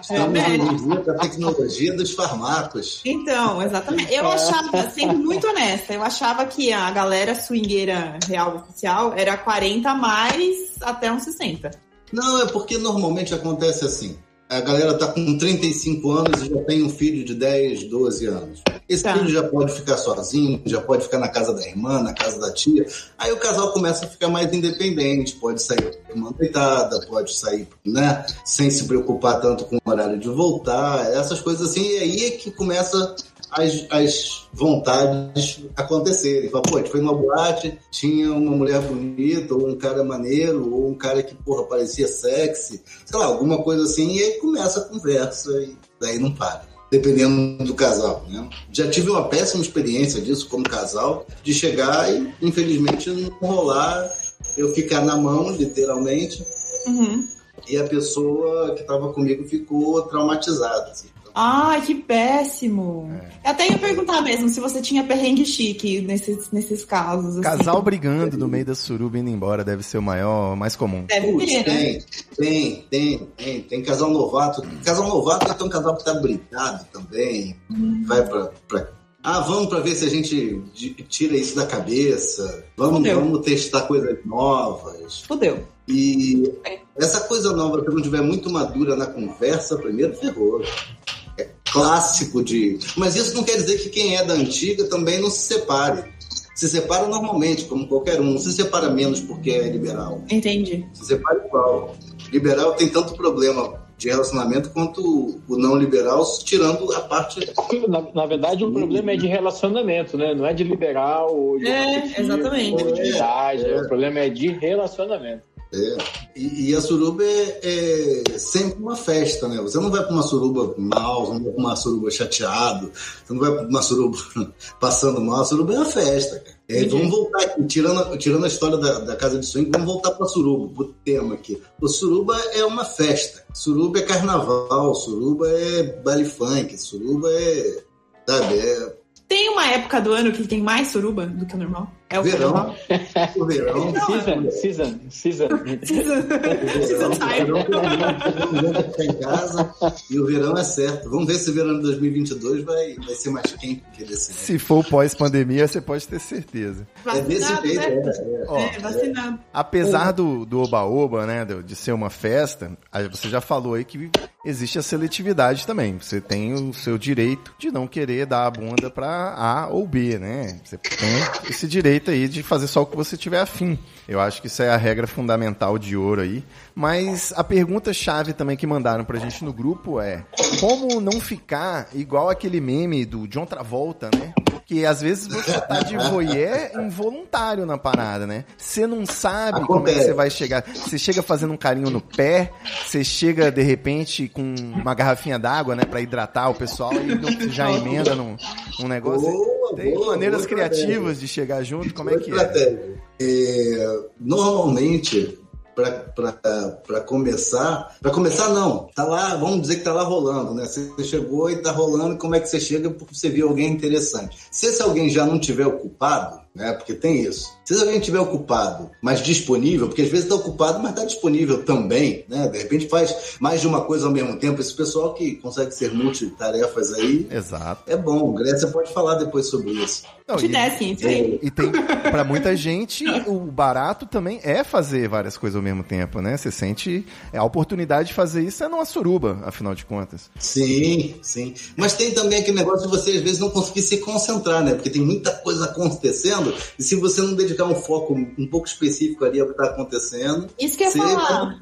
Estamos Remédios. no dia da tecnologia dos farmacos. Então, exatamente. Eu achava, sendo muito honesta, eu achava que a galera swingueira real oficial era 40 mais até uns 60. Não, é porque normalmente acontece assim. A galera tá com 35 anos e já tem um filho de 10, 12 anos. Esse Tá. filho já pode ficar sozinho, já pode ficar na casa da irmã, na casa da tia. Aí o casal começa a ficar mais independente, pode sair com uma deitada, pode sair, né, sem se preocupar tanto com o horário de voltar, essas coisas assim. E aí é que começa as, as vontades acontecerem. Fala, pô, a gente foi numa boate, tinha uma mulher bonita, ou um cara maneiro, ou um cara que, porra, parecia sexy, sei lá, alguma coisa assim, e aí começa a conversa e daí não para. Dependendo do casal, né? Já tive uma péssima experiência disso como casal, de chegar e, infelizmente, não rolar, eu ficar na mão, literalmente, Uhum. e a pessoa que estava comigo ficou traumatizada. Assim. Ai, que péssimo. Eu até ia perguntar mesmo se você tinha perrengue chique nesses, nesses casos. assim. Casal brigando no meio da suruba indo embora deve ser o maior, mais comum. Deve Putz, ter, né? tem, tem, tem, tem. Tem casal novato. Casal novato é um casal que tá brigado também. Vai pra, pra- Ah, vamos pra ver se a gente tira isso da cabeça. Vamos, Fudeu. vamos testar coisas novas. Fudeu. E É. essa coisa nova, se não tiver muito madura na conversa, primeiro ferrou. É clássico de. Mas isso não quer dizer que quem é da antiga também não se separe. Se separa normalmente, como qualquer um. Não se separa menos porque é liberal. Entendi. Se separa igual. Liberal tem tanto problema de relacionamento quanto o- não liberal, tirando a parte. Na, na verdade, o problema é de relacionamento, né? Não é de liberal ou de É, exatamente. idade. É. O problema é de relacionamento. É. E, e a suruba é, é sempre uma festa, né? Você não vai para uma suruba mal, você não vai para uma suruba chateado, você não vai para uma suruba passando mal. A suruba é uma festa, cara. É, vamos voltar aqui, tirando, tirando a história da, da casa de swing, vamos voltar para suruba, pro tema aqui. O suruba é uma festa. Suruba é carnaval, suruba é baile funk, suruba é. Sabe, é Tem uma época do ano que tem mais suruba do que o normal? É o Verão. o verão. Season, season, season. Todo mundo vai ficar em casa e o verão é certo. Vamos ver se o verão de 2022 vai, vai ser mais quente que desse. Se for pós-pandemia, você pode ter certeza. É desse Vacinado, jeito, né? é, é. Ó, É, vacinado. Apesar do, do oba-oba, né, de ser uma festa, você já falou aí que existe a seletividade também. Você tem o seu direito de não querer dar a bunda pra A ou B, né? Você tem esse direito aí de fazer só o que você tiver afim. Eu acho que isso é a regra fundamental de ouro aí. Mas a pergunta chave também que mandaram pra gente no grupo é como não ficar igual aquele meme do John Travolta, né? Que às vezes você tá de voyeur involuntário na parada, né? Você não sabe como é que Acontece. você vai chegar. Você chega fazendo um carinho no pé, você chega de repente com uma garrafinha d'água, né, Pra hidratar o pessoal e já emenda num, num negócio. Boa, Tem boa, maneiras boa criativas de chegar junto, como é que é? É, normalmente, para começar, para começar não, tá lá, vamos dizer que tá lá rolando, né? Você chegou e tá rolando, como é que você chega porque você viu alguém interessante? Se esse alguém já não tiver ocupado, né? Porque tem isso. Se alguém tiver ocupado, mas disponível, porque às vezes tá ocupado, mas tá disponível também, né? De repente faz mais de uma coisa ao mesmo tempo. Esse pessoal que consegue ser multitarefas aí, Exato. é bom. Grécia pode falar depois sobre isso. Não, Te e- desce. E tem, pra muita gente, o barato também é fazer várias coisas ao mesmo tempo, né? Você sente é, a oportunidade de fazer isso é numa suruba, afinal de contas. Sim, sim. Mas tem também aquele negócio de você, às vezes, não conseguir se concentrar, né? Porque tem muita coisa acontecendo e se você não dedicar um foco um pouco específico ali ao que está acontecendo, Isso que eu ia falar.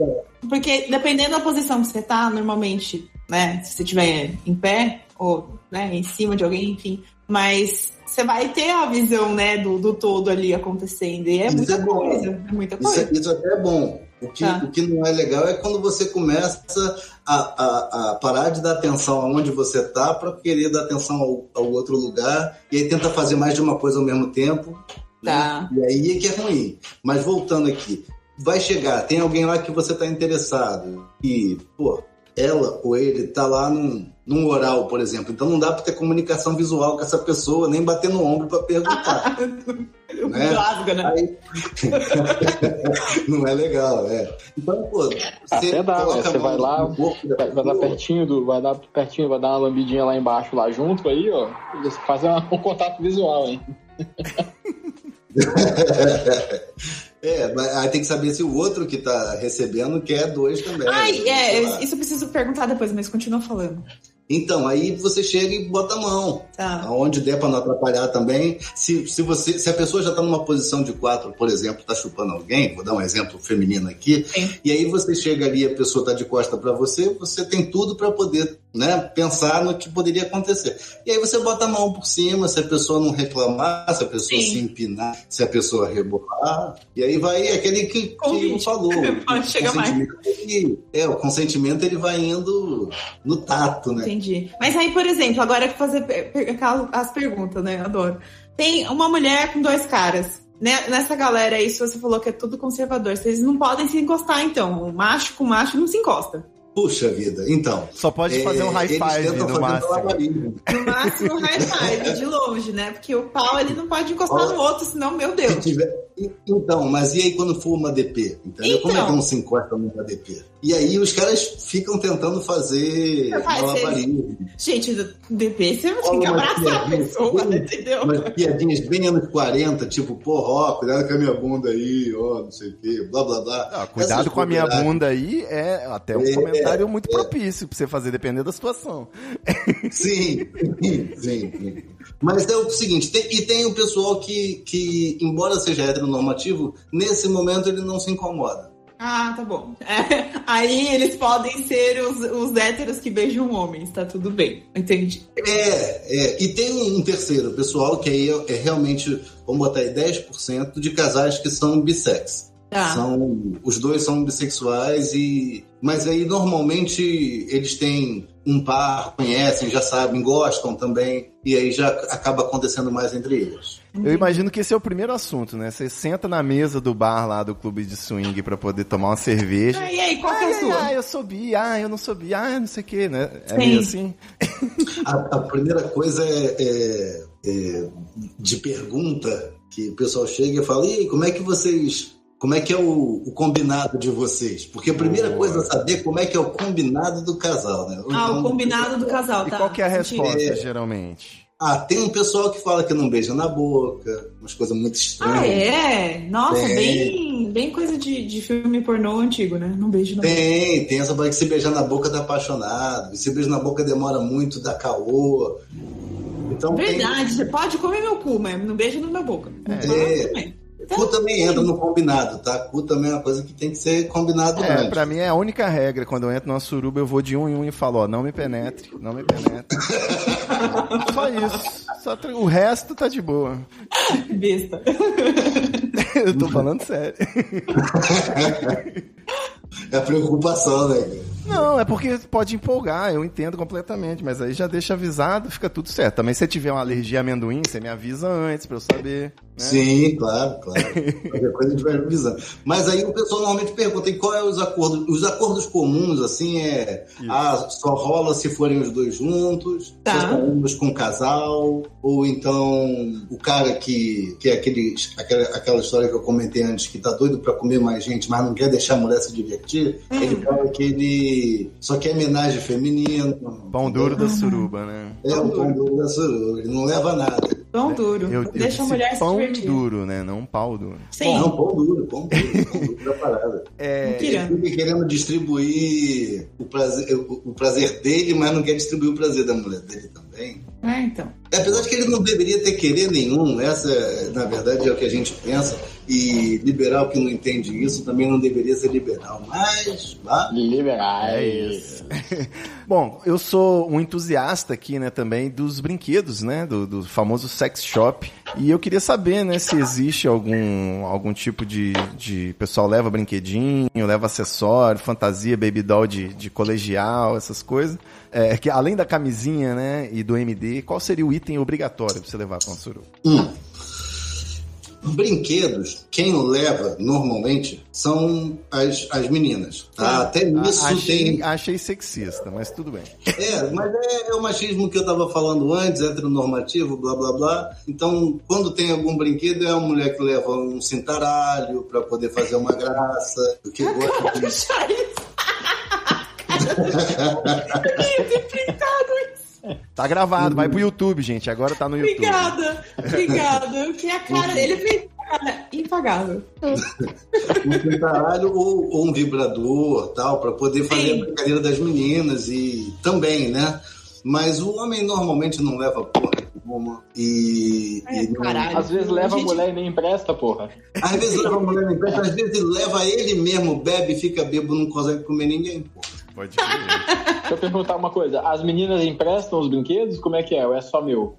Porque dependendo da posição que você tá, normalmente, né? Se você estiver em pé ou né, em cima de alguém, enfim, Mas você vai ter a visão, né, do, do todo ali acontecendo. E é Isso muita é coisa. É muita Isso, coisa. é- isso até é bom. O que, Tá. o que não é legal é quando você começa a, a, a parar de dar atenção aonde você tá para querer dar atenção ao, ao outro lugar e aí tenta fazer mais de uma coisa ao mesmo tempo. Né? Tá. E aí é que é ruim. Mas voltando aqui, vai chegar, tem alguém lá que você tá interessado e, pô, ela ou ele tá lá num, num oral, por exemplo. Então não dá para ter comunicação visual com essa pessoa, nem bater no ombro para perguntar. né? Rasga, né? Aí... não é legal, é. Então, pô, Até dá, né? Você vai lá, Vai, vai pertinho do. Vai dar pertinho, vai dar uma lambidinha lá embaixo, lá junto, aí, ó. e Você faz um contato visual, hein? É, mas aí tem que saber se o outro que tá recebendo quer dois também. Ai, Sei é, isso eu preciso perguntar depois, mas continua falando. Então, aí você chega e bota a mão. Tá. Aonde der para não atrapalhar também. Se, se, você, se a pessoa já está numa posição de quatro, por exemplo, está chupando alguém, vou dar um exemplo feminino aqui, Sim. e aí você chega ali, a pessoa está de costa para você, você tem tudo para poder né, pensar no que poderia acontecer. E aí você bota a mão por cima, se a pessoa não reclamar, se a pessoa Sim. se empinar, se a pessoa rebolar, e aí vai aquele que, que falou. Pode chegar mais. ele- é, o consentimento ele vai indo no tato, né? Entendi. Mas aí, por exemplo, agora vou fazer as perguntas, né? Adoro. Tem uma mulher com dois caras. Né? Nessa galera aí, se você falou que é tudo conservador, vocês não podem se encostar, então. O macho com macho não se encosta. Puxa vida, então. Só pode é, fazer um high five no máximo. No máximo, high five, de longe, né? Porque o pau ele não pode encostar Olha. no outro, senão, meu Se Deus. tiver- Então, mas e aí quando for uma DP? Entendeu? Como é que Então. não se encosta numa DP? E aí os caras ficam tentando fazer Faz, malabarismo. Gente, DP, você tem que abraçar a pessoa, entendeu? Umas piadinhas bem anos 40, tipo, pô, ó, cuidado com a minha bunda aí, ó, não sei o quê, blá blá blá. Ah, cuidado Essas com a minha bunda aí é até um É, comentário muito propício pra você fazer, dependendo da situação. Sim, sim, sim. Mas é o seguinte, tem- e tem o pessoal que, que, embora seja heteronormativo, nesse momento ele não se incomoda. Ah, tá bom. É, aí eles podem ser os, os héteros que beijam homens, tá tudo bem. Entendi. É, é, e tem um terceiro pessoal que aí é, é realmente, vamos botar aí, 10% de casais que são bissex. Tá. São, os dois são bissexuais e. Mas aí normalmente eles têm um par, conhecem, já sabem, gostam também, e aí já acaba acontecendo mais entre eles. Eu imagino que esse é o primeiro assunto, né? Você senta na mesa do bar lá do clube de swing pra poder tomar uma cerveja. Ah, e aí, qual que é a sua? ai, eu sou bi, ah, eu não sou bi, ah, não sei o que, né? É Sim. meio assim. A, a primeira coisa é, é- é de pergunta que o pessoal chega e fala: e aí, como é que vocês. Como é que é o, o combinado de vocês? Porque a primeira Boa. coisa é saber como é que é o combinado do casal, né? Ou Ah, então- o combinado do casal, E tá? qual que é a resposta, É. geralmente? Ah, tem um pessoal que fala que não beija na boca, umas coisas muito estranhas. Ah, é? Nossa, Tem. bem, bem coisa de, de filme pornô antigo, né? Não beijo não. Tem, tem essa coisa que se beijar na boca tá apaixonado, se beijar na boca demora muito, dá caô. Então Verdade, você pode comer meu cu, mas não beijo na minha boca. É. também. Cu também entra no combinado, tá? Cu também é uma coisa que tem que ser combinado É, antes. pra mim é a única regra. Quando eu entro numa suruba, eu vou de um em um e falo, ó, não me penetre, não me penetre. Só isso. Só tra- o resto tá de boa. Besta. Eu tô falando sério. É a preocupação, né? Não, é porque pode empolgar, eu entendo completamente, mas aí já deixa avisado, fica tudo certo. Também se você tiver uma alergia a amendoim, você me avisa antes pra eu saber. Né? Sim, claro, claro. Qualquer coisa a gente vai avisando. Mas aí o pessoal normalmente pergunta, e qual é os acordos? Os acordos comuns, assim, é... Isso. Ah, só rola se forem os dois juntos, Tá. saímos com o casal, ou então o cara que, que é aquele, aquela, aquela história que eu comentei antes, que tá doido pra comer mais gente, mas não quer deixar a mulher se divertir, Hum. ele fala que ele só quer homenagem feminina. Pão duro da suruba, né? É o pão duro da suruba, ele não leva nada. Pão duro. Eu, eu Deixa a disse mulher se pão divertir. duro, né? Não pau duro. Sim. Não, pão duro, pão duro, pão duro da parada. É. Ele fica querendo distribuir o prazer, o, o prazer dele, mas não quer distribuir o prazer da mulher dele também. também. É, então. Apesar de que ele não deveria ter querer nenhum, essa, na verdade, é o que a gente pensa, e liberal que não entende isso também não deveria ser liberal, mas vá. Liberais. É isso. Bom, eu sou um entusiasta aqui, né, também dos brinquedos, né, do, do famoso sex shop. E eu queria saber, né, se existe algum, algum tipo de, de pessoal leva brinquedinho, leva acessório, fantasia, baby doll de, de colegial, essas coisas. É, que além da camisinha, né, e do MD, qual seria o item obrigatório pra você levar pra um suru? Hum. Brinquedos, quem leva normalmente são as, as meninas. Tá? Até nisso Ah, achei, tem. achei sexista, mas tudo bem. É, mas é, é o machismo que eu estava falando antes, heteronormativo, blá blá blá. Então, quando tem algum brinquedo, é a mulher que leva um cintaralho para poder fazer uma graça. O que gosta de... Deixa isso. Eu Tá gravado, vai pro YouTube, gente. Agora tá no YouTube. Obrigada, obrigada. Que a cara dele fez cara impagável. um cintaralho ou, ou um vibrador, tal, para poder fazer Sim. a brincadeira das meninas e também, né? Mas o homem normalmente não leva porra nenhuma e, É, e não- caralho. Às vezes leva a Gente, mulher e nem empresta, porra. às vezes leva a mulher na empresa, às vezes leva ele mesmo, bebe, fica bêbado, não consegue comer ninguém, porra. Pode crer. Deixa eu perguntar uma coisa. As meninas emprestam os brinquedos? Como é que é? Ou é só meu?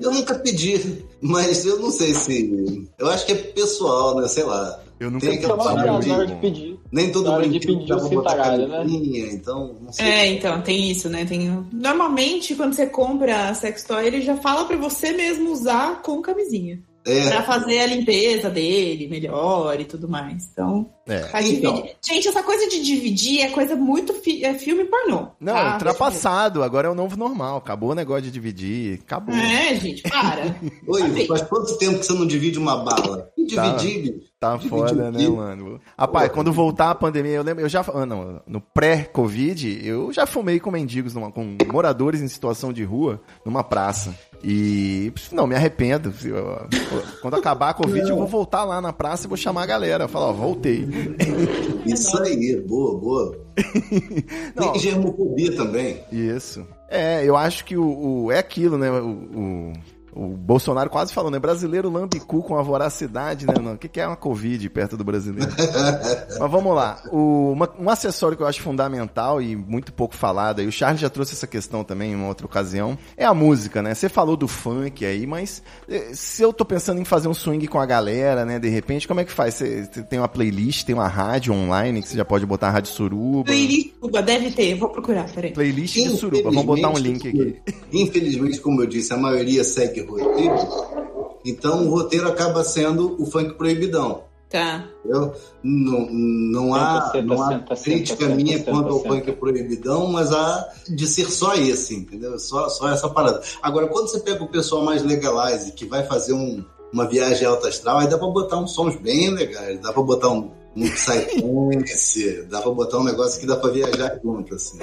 Eu nunca pedi, mas eu não sei se. Eu acho que é pessoal, né? Sei lá. Eu nunca Tem pedi aquela parada na de- hora de pedir. Nem todo hora de brinquedo pedir né? então não sei. É, então, tem isso, né? Tem... Normalmente, quando você compra sex toy, ele já fala pra você mesmo usar com camisinha. É, Pra fazer a limpeza dele melhor e tudo mais. Então, É. Então. dividir. Gente, essa coisa de dividir é coisa muito fi... é filme pornô. Não, tá? ultrapassado. Agora é o novo normal. Acabou o negócio de dividir. Acabou. É, gente, para. Oi, faz quanto tempo que você não divide uma bala? Tá. Dividir. Tá Dividir foda, né, mano? Rapaz, quando voltar a pandemia, eu lembro, eu já, ah, não, no pré-Covid, eu já fumei com mendigos, numa- com moradores em situação de rua, numa praça. E, não, me arrependo. Quando acabar a Covid, eu vou voltar lá na praça e vou chamar a galera. Falar, ó, voltei. Isso aí, boa, boa. Não. Tem germofobia também. Isso. É, eu acho que o, o- é aquilo, né? O, o, o Bolsonaro quase falou, né? Brasileiro lambe cu com a voracidade, né? Não, O que, que é uma Covid perto do brasileiro? Mas vamos lá. O- uma- um acessório que eu acho fundamental e muito pouco falado, e o Charles já trouxe essa questão também em uma outra ocasião, é a música, né? Você falou do funk aí, mas eh, se eu tô pensando em fazer um swing com a galera, né? De repente, como é que faz? Você você tem uma playlist, tem uma rádio online que você já pode botar a rádio suruba. Playlist, Cuba, deve ter, vou procurar, peraí. Playlist de suruba. Vamos botar um link aqui. Infelizmente, como eu disse, a maioria segue roteiro. Então o roteiro acaba sendo o funk proibidão. Tá. Entendeu? Não, não há, Senta, não há senta, crítica senta, minha quanto ao funk proibidão, mas há de ser só esse, entendeu? Só, só essa parada. Agora, quando você pega o pessoal mais legalize, que vai fazer um- uma viagem alta astral, aí dá pra botar uns sons bem legais, dá pra botar um, um Psytrance, dá pra botar um negócio que dá pra viajar junto, assim.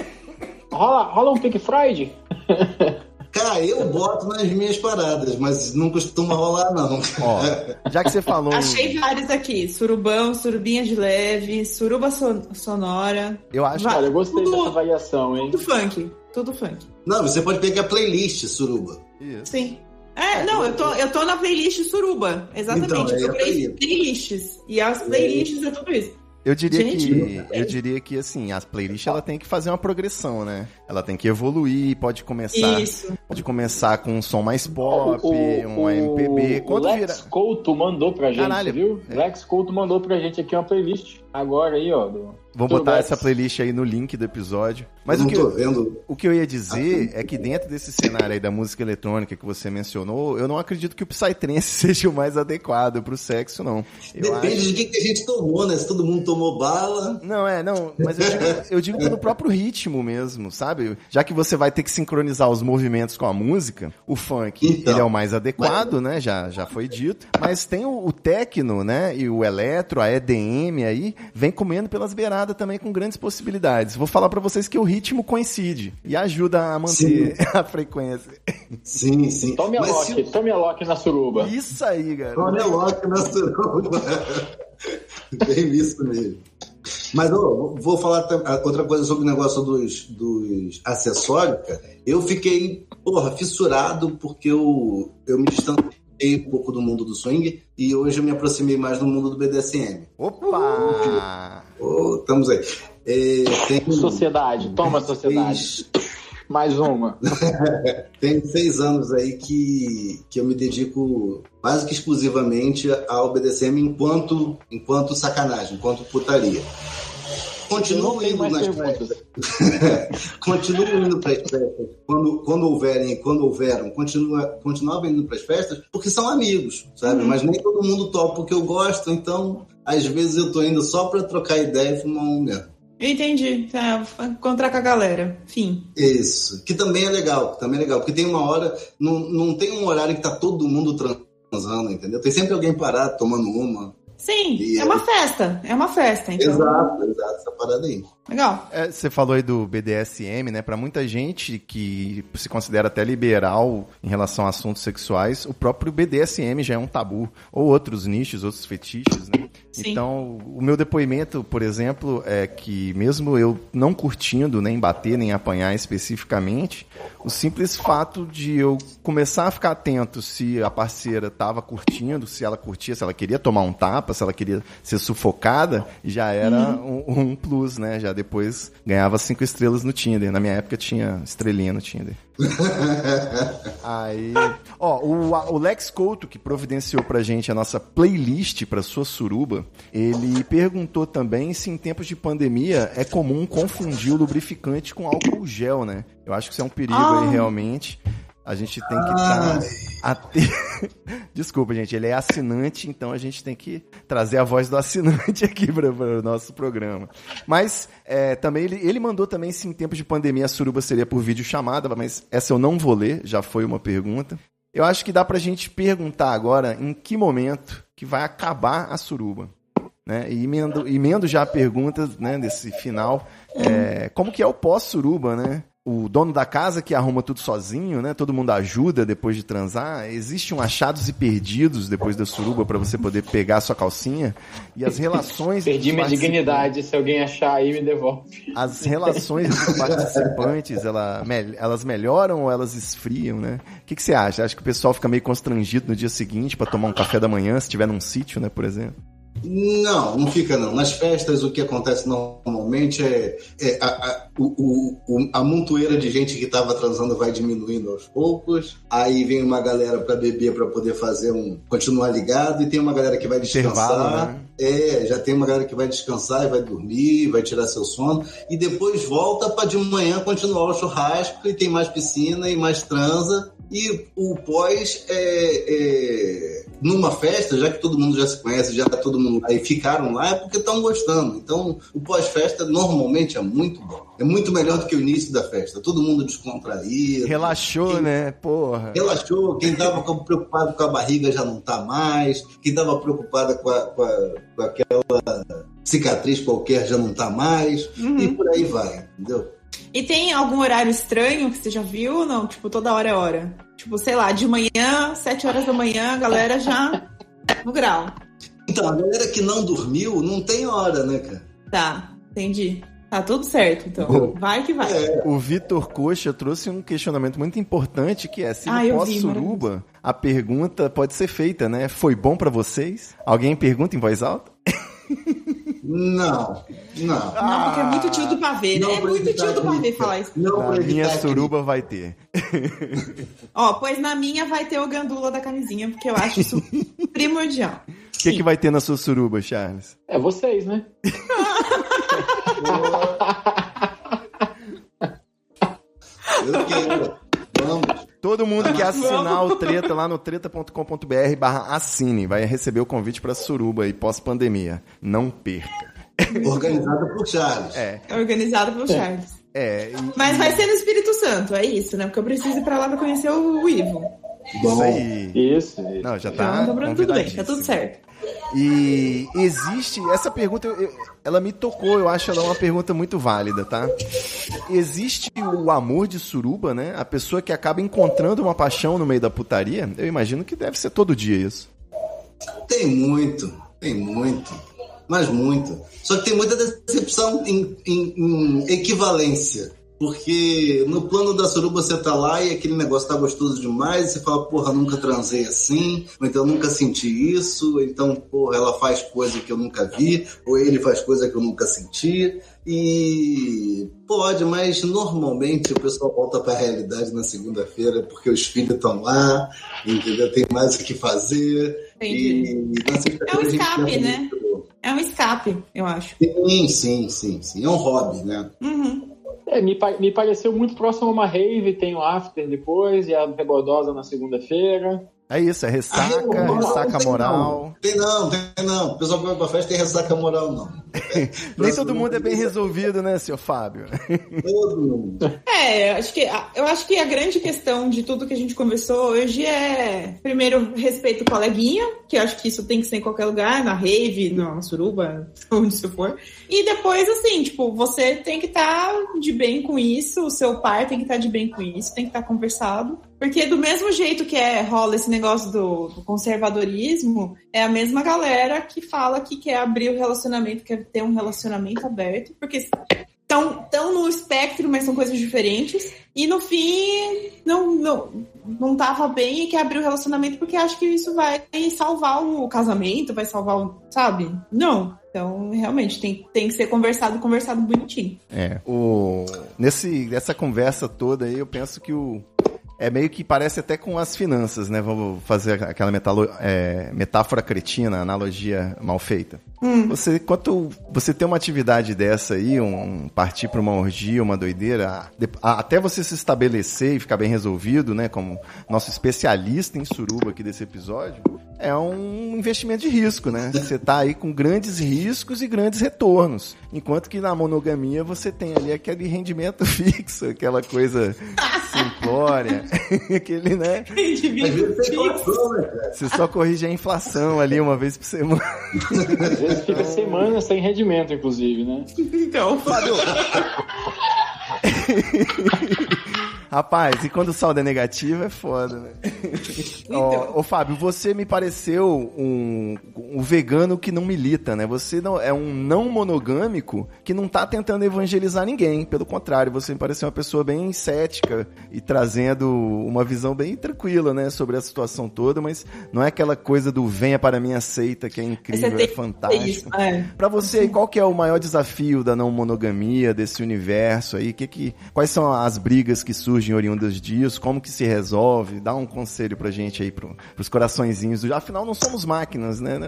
Rola, rola um Pink Friday? Cara, eu boto nas minhas paradas, mas não costuma rolar, não. Ó, já que você falou Achei vários aqui. Surubão, surubinha de leve, suruba son- sonora. Eu acho. Olha, eu gostei Tudo- dessa variação, hein? Tudo funk. Tudo funk. Não, você pode pegar a playlist, Suruba. Isso. Sim. É, não, eu tô, eu tô na playlist Suruba. Exatamente. Então, é eu aí. playlists. E as playlists é tudo isso. Eu diria Gente, que eu diria que assim, as playlists ela tem que fazer uma progressão, né? Ela tem que evoluir, pode começar, Isso. pode começar com um som mais pop, O- um o- MPB, o quando Lex vira Couto mandou pra gente, Caralho. viu? É. Lex Couto mandou pra gente aqui uma playlist. Agora aí, ó. Do... Vou do botar Lex. essa playlist aí no link do episódio. Mas o que, eu, vendo. o que eu ia dizer é que dentro desse cenário aí da música eletrônica que você mencionou, eu não acredito que o Psytrance seja o mais adequado pro sexo, não. Eu Depende acho- de que, que a gente tomou, né? Se todo mundo tomou bala. Não, é, não, mas eu digo, eu digo pelo próprio ritmo mesmo, sabe? Já que você vai ter que sincronizar os movimentos com a música, o funk, Então, ele é o mais adequado, né? Já, já foi dito. Mas tem o, o techno, né? E o eletro, a EDM aí, vem comendo pelas beiradas também com grandes possibilidades. Vou falar pra vocês que o ritmo coincide e ajuda a manter a frequência. Sim, sim. Tome a Mas Loki, se tome a Loki na suruba. Isso aí, cara. Olha logo na suruba. Bem isso mesmo. Mas vou falar tam- outra coisa sobre o negócio dos, dos acessórios, cara. Eu fiquei, porra, fissurado porque eu, eu me distanciei um pouco do mundo do swing e hoje eu me aproximei mais do mundo do BDSM. Opa! Ô, estamos aí. É, tem, Sociedade, toma sociedade. Mais uma. tem seis anos aí que, que eu me dedico quase que exclusivamente ao BDSM enquanto, enquanto sacanagem, enquanto putaria. Continuo indo nas festas. continuo indo para as festas. Quando, quando houverem e quando houveram, continua, continuava indo para as festas porque são amigos, sabe? Mas nem todo mundo topa o que eu gosto, então às vezes eu tô indo só para trocar ideia e fumar um mesmo. Entendi. Tá, encontrar com a galera. Fim. Isso, que também é legal, também é legal, porque tem uma hora, não, não tem um horário que tá todo mundo transando, entendeu? Tem sempre alguém parado tomando uma. Sim, E é aí? uma festa. É uma festa, então. Exato, exato, essa parada aí. Legal. É, você falou aí do BDSM, né? Pra muita gente que se considera até liberal em relação a assuntos sexuais, o próprio BDSM já é um tabu. Ou outros nichos, outros fetiches, né? Sim. Então, o meu depoimento, por exemplo, é que mesmo eu não curtindo nem bater, nem apanhar especificamente, o simples fato de eu começar a ficar atento se a parceira estava curtindo, se ela curtia, se ela queria tomar um tapa, se ela queria ser sufocada, já era um, um plus, né? Já depois ganhava cinco estrelas no Tinder. Na minha época tinha estrelinha no Tinder. Aí, ó, o, o Lex Couto, que providenciou pra gente a nossa playlist pra sua suruba, ele perguntou também se em tempos de pandemia é comum confundir o lubrificante com álcool gel, né? Eu acho que isso é um perigo aí, Ah. realmente. A gente tem que estar. Desculpa, gente, ele é assinante, então a gente tem que trazer a voz do assinante aqui para o nosso programa. Mas é, também ele, ele mandou também se em tempos de pandemia a suruba seria por vídeo chamada, mas essa eu não vou ler, já foi uma pergunta. Eu acho que dá pra gente perguntar agora em que momento que vai acabar a suruba. Né? E emendo, emendo já a pergunta né, desse final. é, como que é o pós-suruba, né? O dono da casa que arruma tudo sozinho, né? Todo mundo ajuda depois de transar. Existe um achados e perdidos depois da suruba pra você poder pegar a sua calcinha. E as relações. Perdi minha dignidade. Se alguém achar aí, me devolve. as relações dos participantes, ela, elas melhoram ou elas esfriam, né? O que, que você acha? Acha que o pessoal fica meio constrangido no dia seguinte pra tomar um café da manhã, se tiver num sítio, né, por exemplo? Não, não fica não. Nas festas o que acontece normalmente é, é a, a, o, o- a montoeira de gente que estava transando vai diminuindo aos poucos. Aí vem uma galera para beber para poder fazer um continuar ligado e tem uma galera que vai descansar. Né? É, já tem uma galera que vai descansar e vai dormir, vai tirar seu sono e depois volta para de manhã continuar o churrasco e tem mais piscina e mais transa. E o pós é, é, numa festa, já que todo mundo já se conhece, já tá todo mundo aí ficaram lá, é porque estão gostando. Então, o pós-festa normalmente é muito bom. É muito melhor do que o início da festa. Todo mundo descontraído. Relaxou, Quem- né? Porra. Relaxou, quem estava preocupado com a barriga já não tá mais, quem estava preocupada com, a- com a- com aquela cicatriz qualquer já não tá mais, e por aí vai, entendeu? E tem algum horário estranho que você já viu ou não? Tipo, toda hora é hora. Tipo, sei lá, de manhã, sete horas da manhã, a galera já no grau. Então, a galera que não dormiu não tem hora, né, cara? Tá, entendi. Tá tudo certo, então. Vai que vai. O Vitor Coxa trouxe um questionamento muito importante que é se Ah, eu vi, pós-suruba a pergunta pode ser feita, né? Foi bom pra vocês? Alguém pergunta em voz alta? Não, não. Não, porque é muito tio do pavê, né? Não É muito tio do pavê falar isso. Não Na minha evitar suruba vai ter. Ó, pois na minha vai ter o gandula da camisinha, porque eu acho isso primordial. O que, que vai ter na sua suruba, Charles? É vocês, né? Eu quero. Vamos. Todo mundo que assinar o Treta lá no treta.com.br barra assine vai receber o convite pra suruba aí pós-pandemia. Não perca. Organizado por Charles. É, É organizado pelo Charles. é. e- Mas vai ser no Espírito Santo, é isso, né? Porque eu preciso ir pra lá pra conhecer o Ivo. Isso aí. Isso. isso. Não, já tá. Então, tá tudo bem, tá tudo certo. E existe. Essa pergunta, eu- ela me tocou, eu acho ela uma pergunta muito válida, tá? Existe o amor de suruba, né? A pessoa que acaba encontrando uma paixão no meio da putaria? Eu imagino que deve ser todo dia isso. Tem muito, tem muito. Mas muito. Só que tem muita decepção em, em, em equivalência. Porque no plano da suruba você tá lá e aquele negócio tá gostoso demais, e você fala, porra, nunca transei assim, ou então nunca senti isso, ou então, porra, ela faz coisa que eu nunca vi, ou ele faz coisa que eu nunca senti. E pode, mas normalmente o pessoal volta para a realidade na segunda-feira porque os filhos estão lá, entendeu? Tem mais o que fazer. Entendi. E na É um escape, né? muito. É um escape, eu acho. Sim, sim, sim, sim. É um hobby, né? Uhum. É, me, me pareceu muito próximo a uma rave, tem o after depois, e a rebordosa na segunda-feira. É isso, é ressaca, Ah, não, ressaca não moral. Tem não, tem não. O pessoal que vai pra festa tem ressaca moral, não. Nem todo mundo é bem resolvido, né, seu Fábio? Todo mundo. É, eu acho que eu acho que a grande questão de tudo que a gente conversou hoje é primeiro respeito ao coleguinha, que eu acho que isso tem que ser em qualquer lugar, na rave, na suruba, onde isso for. E depois assim, tipo, você tem que estar de bem com isso, o seu pai tem que estar de bem com isso, tem que estar conversado. Porque do mesmo jeito que é, rola esse negócio do, do conservadorismo, é a mesma galera que fala que quer abrir o relacionamento, quer ter um relacionamento aberto, porque estão tão no espectro, mas são coisas diferentes. E no fim, não, não, não tava bem e quer abrir o relacionamento porque acha que isso vai salvar o casamento, vai salvar o. Sabe? Não. Então, realmente, tem, tem que ser conversado, conversado bonitinho. É. O... Nesse, nessa conversa toda aí, eu penso que o. É meio que parece até com as finanças, né? Vamos fazer aquela metalo... é, metáfora cretina, analogia mal feita. Você, quanto você tem uma atividade dessa aí, um, um partir para uma orgia, uma doideira, de- a- até você se estabelecer e ficar bem resolvido, né? Como nosso especialista em suruba aqui desse episódio, é um investimento de risco, né? Você tá aí com grandes riscos e grandes retornos. Enquanto que na monogamia você tem ali aquele rendimento fixo, aquela coisa simplória, aquele, né? Tem inflação, né? Você só corrige a inflação ali uma vez por semana. Às vezes fica semanas sem rendimento, inclusive, né? Então, Rapaz, e quando o saldo é negativo é foda, né? Ó, ô, Fábio, você me pareceu um, um vegano que não milita, né? Você não, é um não monogâmico que não tá tentando evangelizar ninguém. Pelo contrário, você me pareceu uma pessoa bem cética e trazendo uma visão bem tranquila, né? Sobre a situação toda, mas não é aquela coisa do venha para minha seita que é incrível, Você tem é fantástico. é. Pra você, qual que é o maior desafio da não monogamia, desse universo aí? Que que, quais são as brigas que surgem oriundas disso? Como que se resolve? Dá um conselho pra gente aí, pro, pros coraçõezinhos. Afinal, não somos máquinas, né?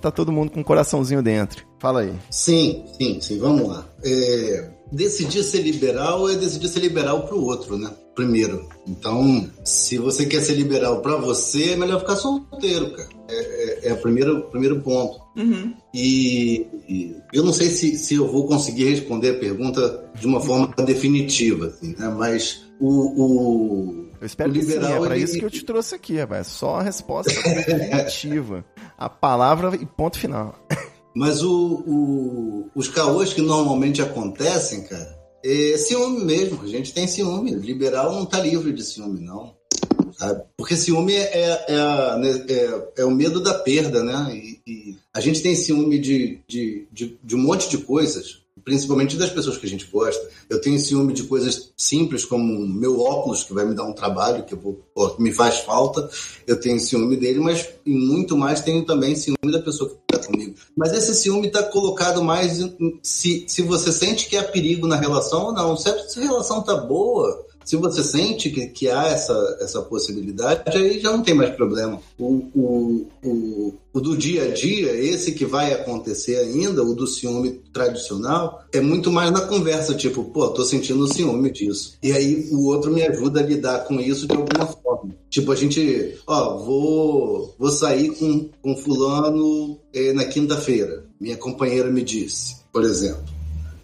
Tá todo mundo com um coraçãozinho dentro. Fala aí. Sim, sim, sim, vamos lá. É, decidir ser liberal é decidir ser liberal para o outro, né? Primeiro. Então, se você quer ser liberal para você, é melhor ficar solteiro, cara. É, é, é o primeiro, primeiro ponto. Uhum. E, e eu não sei se, se eu vou conseguir responder a pergunta de uma forma definitiva, assim, né? Mas o, o, Eu espero O que sim, liberal, é pra ele- isso que eu te trouxe aqui, rapaz. Só a resposta definitiva. A palavra e ponto final. Mas o, o- os caôs que normalmente acontecem, cara, é ciúme mesmo. A gente tem ciúme. Liberal não tá livre de ciúme, não. Porque ciúme é, é, a- né, é- é o medo da perda, né? E, e a gente tem ciúme de, de, de, de um monte de coisas, principalmente das pessoas que a gente gosta. Eu tenho ciúme de coisas simples, como o meu óculos, que vai me dar um trabalho, que vou, me faz falta. Eu tenho ciúme dele, mas muito mais tenho também ciúme da pessoa que comigo. Mas esse ciúme está colocado mais se, se você sente que há perigo na relação ou não. Se a relação tá boa, se você sente que, que há essa, essa possibilidade, aí já não tem mais problema. O, o, o, o do dia a dia, esse que vai acontecer ainda, o do ciúme tradicional, é muito mais na conversa, tipo, pô, tô sentindo ciúme disso. E aí o outro me ajuda a lidar com isso de alguma forma. Tipo, a gente, ó, vou, vou sair com, com fulano eh, na quinta-feira. Minha companheira me disse, por exemplo.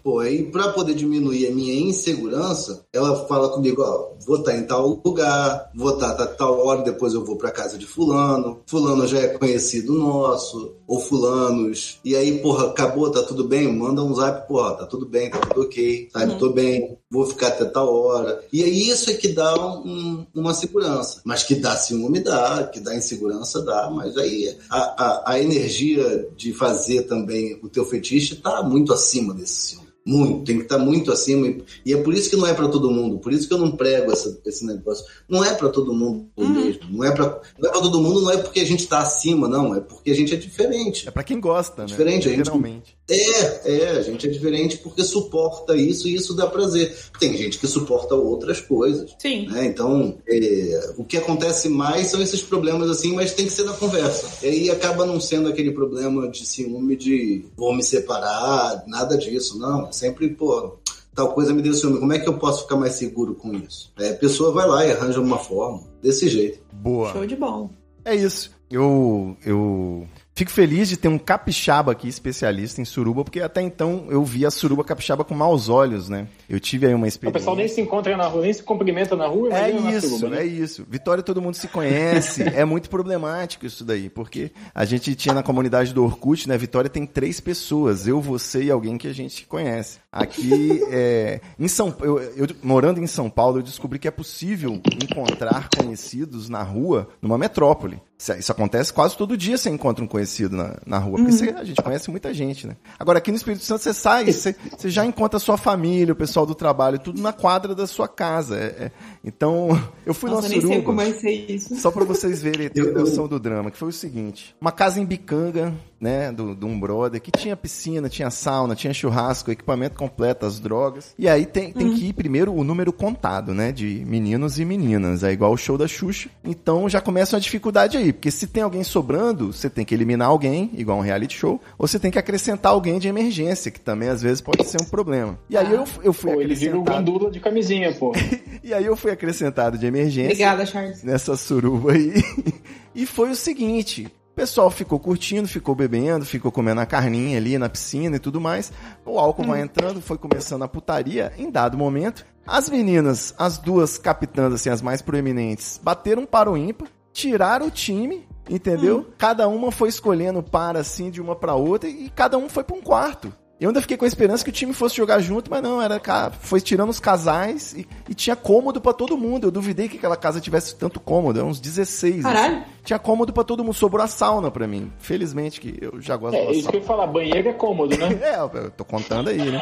Pô, aí pra poder diminuir a minha insegurança, ela fala comigo, ó, vou estar em tal lugar, vou estar a tal hora, depois eu vou pra casa de fulano, fulano já é conhecido nosso, ou fulanos, e aí, porra, acabou, tá tudo bem? Manda um zap, porra, tá tudo bem, tá tudo ok, tá, tô bem, vou ficar até tal hora. E aí isso é que dá um- uma segurança. Mas que dá ciúme, dá, que dá insegurança, dá, mas aí a, a, a energia de fazer também o teu fetiche tá muito acima desse ciúme. Muito, tem que estar muito acima. e- é por isso que não é para todo mundo. Por isso que eu não prego essa- esse negócio. Não é para todo mundo mesmo. Não é para não é pra todo mundo, não é porque a gente está acima, não. É porque a gente é diferente. É pra quem gosta, né? Diferente, a gente- Literalmente. É, é, a gente é diferente porque suporta isso e isso dá prazer. Tem gente que suporta outras coisas. Sim. né? Então, é, o que acontece mais são esses problemas assim, mas tem que ser na conversa. E aí acaba não sendo aquele problema de ciúme de vou me separar, nada disso, não. É Sempre, pô, tal coisa me deu ciúme. Como é que eu posso ficar mais seguro com isso? É, a pessoa vai lá e arranja uma forma, desse jeito. Boa. Show de bom. É isso. Eu, eu fico feliz de ter um capixaba aqui, especialista em suruba, porque até então eu via a suruba capixaba com maus olhos, né? Eu tive aí uma O experiência. pessoal nem se encontra na rua, nem se cumprimenta na rua, É isso, suruba, né? é isso. Vitória todo mundo se conhece. é muito problemático isso daí, porque a gente tinha na comunidade do Orkut, né? Vitória tem três pessoas, eu, você e alguém que a gente conhece. Aqui, é, em São, eu, eu morando em São Paulo, eu descobri que é possível encontrar conhecidos na rua, numa metrópole. Isso, isso acontece quase todo dia, você encontra um conhecido na, na rua, porque você- a gente conhece muita gente, né? Agora aqui no Espírito Santo você sai, você, você já encontra a sua família, o pessoal do trabalho, tudo na quadra da sua casa. É- é- então, eu fui Nossa, numa eu nem sei suruba. como é ser isso. Só pra vocês verem, Eu- noção do drama, que foi o seguinte: uma casa em Bicanga, né, do, de um brother, que tinha piscina, tinha sauna, tinha churrasco, equipamento completo, as drogas. E aí tem, tem que ir primeiro o número contado, né, de meninos e meninas. É igual o show da Xuxa. Então já começa uma dificuldade aí, porque se tem alguém sobrando, você tem que eliminar alguém, igual um reality show, ou você tem que acrescentar alguém de emergência, que também às vezes pode ser um problema. E aí eu, eu fui Pô, ele vira o acrescentado. gandula de camisinha, pô. E aí eu fui acrescentado de emergência Obrigada, Charles. nessa suruba aí. E foi o seguinte: o pessoal ficou curtindo, ficou bebendo, ficou comendo a carninha ali na piscina e tudo mais. O álcool vai entrando, foi começando a putaria. Em dado momento, as meninas, as duas capitãs, assim, as mais proeminentes, bateram para o ímpar, tiraram o time. Entendeu? Cada uma foi escolhendo para assim de uma para outra e cada um foi para um quarto. Eu ainda fiquei com a esperança que o time fosse jogar junto, mas não, era foi tirando os casais e, e tinha cômodo pra todo mundo. Eu duvidei que aquela casa tivesse tanto cômodo, uns 16. Caralho. assim. Tinha cômodo pra todo mundo, sobrou a sauna pra mim. Felizmente que eu já gosto É, da isso que sauna. eu ia falar, banheiro é cômodo, né? É, eu tô contando aí, né?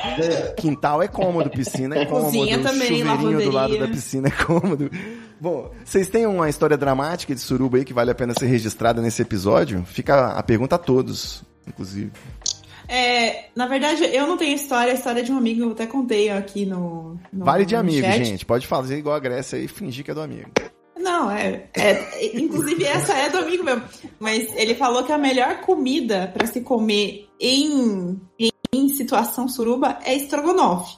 Quintal é cômodo, piscina é cômodo, Cozinha também, chuveirinho do lavanderia. lado da piscina é cômodo. Bom, vocês têm uma história dramática de suruba aí que vale a pena ser registrada nesse episódio? Fica a pergunta a todos, inclusive. É, na verdade, eu não tenho história, a história de um amigo, eu até contei aqui no. no Vale de no amigo, chat. gente. Pode fazer igual a Grécia e fingir que é do amigo. Não, é, é- Inclusive, essa é do amigo mesmo. Mas ele falou que a melhor comida pra se comer em, em situação suruba é estrogonofe.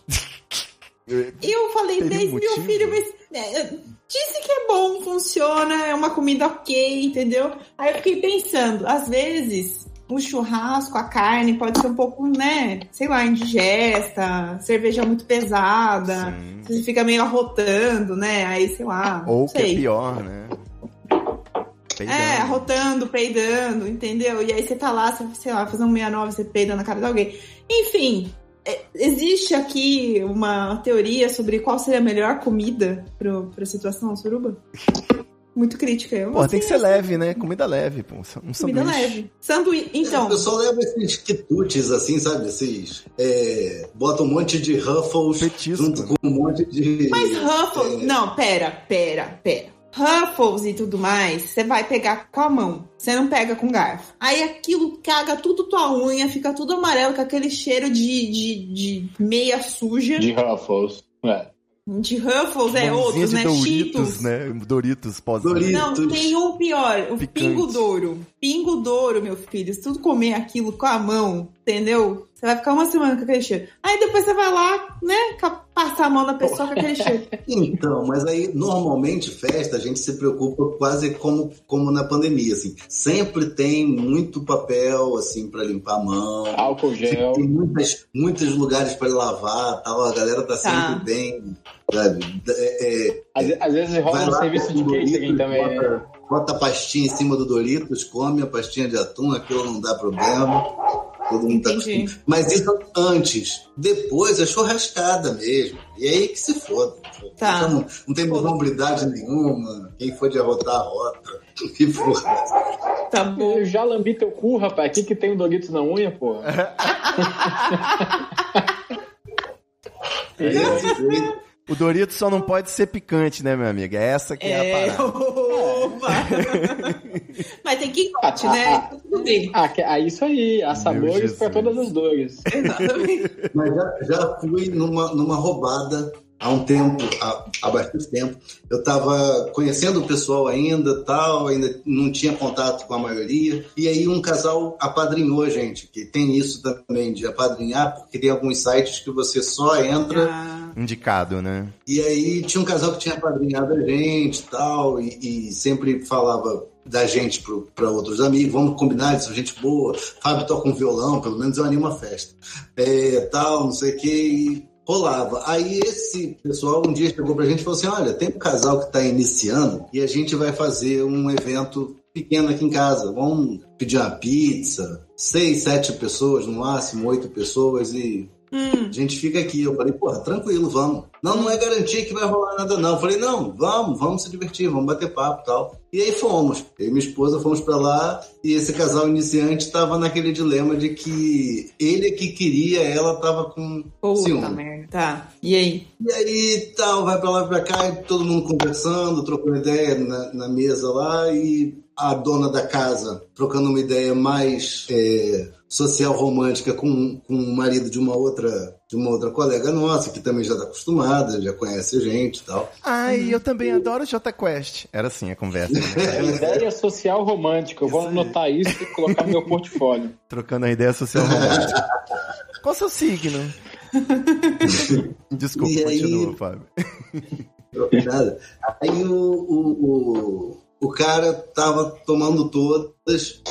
E eu falei, Teria 10 mil motivo? filhos, mas. é, disse que é bom, funciona, é uma comida ok, entendeu? Aí eu fiquei pensando, às vezes. O churrasco, a carne pode ser um pouco, né? Sei lá, indigesta, cerveja muito pesada, Sim. você fica meio arrotando, né? Aí, sei lá. Ou o que é sei. pior, né? Peidando. É, arrotando, peidando, entendeu? E aí você tá lá, você, sei lá, fazendo um 69, você peida na cara de alguém. Enfim, é, existe aqui uma teoria sobre qual seria a melhor comida pro, pra situação suruba? Muito crítica. Eu, Pô, tem que ser leve, né? Comida leve, pô. Um sanduíche. Comida leve. Sanduíche. Então, o pessoal leva esses quitutes, assim, sabe? Esses. É, bota um monte de Ruffles Petisco, junto né? com um monte de. mas Ruffles. é, Não, pera, pera, pera. Ruffles e tudo mais, você vai pegar com a mão. Você não pega com garfo. Aí aquilo caga tudo tua unha, fica tudo amarelo com aquele cheiro de, de, de meia suja. De Ruffles. É. De Ruffles, é outros, de né? Doritos, Cheetos. né? Doritos pós Doritos. Não, tem um pior, o Picante. Pingo Douro. Pingo Douro, meu filho. Se tu comer aquilo com a mão, entendeu? Você vai ficar uma semana com aquele cheiro. Aí depois você vai lá, né? passar a mão na pessoa com aquele cheiro. Então, mas aí normalmente festa a gente se preocupa quase como, como na pandemia, assim. Sempre tem muito papel assim para limpar a mão. Álcool gel. Tem muitas, muitos lugares para lavar, tal. A galera tá sempre Tá. bem, sabe? É, é, Às, às vezes rola um serviço de catering Doritos, também. né? Bota, bota a pastinha em cima do Doritos, come a pastinha de atum, aquilo não dá problema. Todo mundo tá Entendi. acostumado. Mas isso antes. Depois é churrascada mesmo. E aí que se foda. Tá. Então, não, não tem hombridade nenhuma. Quem for de arrotar, arrota. Que foda. Tá bom. Eu já lambi teu cu, rapaz. Aqui que tem um Doritos na unha, pô. É jeito. O Dorito só não pode ser picante, né, meu amigo? É essa que é, É, a parada. Mas tem que corte, né? Tudo bem. Ah, ah, isso aí. Há sabores pra todas as dores. Exatamente. Mas já, já fui numa, numa roubada há um tempo, há, há bastante tempo. Eu estava conhecendo o pessoal ainda, tal, ainda não tinha contato com a maioria. E aí um casal apadrinhou a gente, que tem isso também de apadrinhar, porque tem alguns sites que você só entra Ah, Indicado, né? e aí tinha um casal que tinha apadrinhado a gente tal, e, e sempre falava da gente para outros amigos, vamos combinar, eles são gente boa, Fábio toca um violão, pelo menos eu animo a festa. É, tal, não sei o que, rolava. Aí esse pessoal um dia chegou pra gente e falou assim, olha, tem um casal que está iniciando e a gente vai fazer um evento pequeno aqui em casa, vamos pedir uma pizza, seis, sete pessoas, no máximo, oito pessoas e hum, a gente fica aqui. Eu falei, porra, tranquilo, vamos. Não, não é garantia que vai rolar nada, não. Eu falei, não, vamos, vamos se divertir, vamos bater papo e tal. E aí fomos. Eu e minha esposa fomos pra lá e esse casal iniciante tava naquele dilema de que ele é que queria, ela tava com puta ciúme. merda. Tá. E aí? E aí tal, vai pra lá e pra cá, e todo mundo conversando, trocando ideia na, na mesa lá, e a dona da casa trocando uma ideia mais é, social romântica com, com o marido de uma outra de uma outra colega nossa, que também já tá acostumada, já conhece a gente e tal. Ai, eu também adoro Jota Quest. Era assim a conversa. É Né? Ideia social romântica. Eu vou anotar isso e colocar no meu portfólio. Trocando a ideia social romântica. Qual o seu signo? Desculpa, E aí- continua, Fábio. Nada. Aí o, o, o, o cara tava tomando todas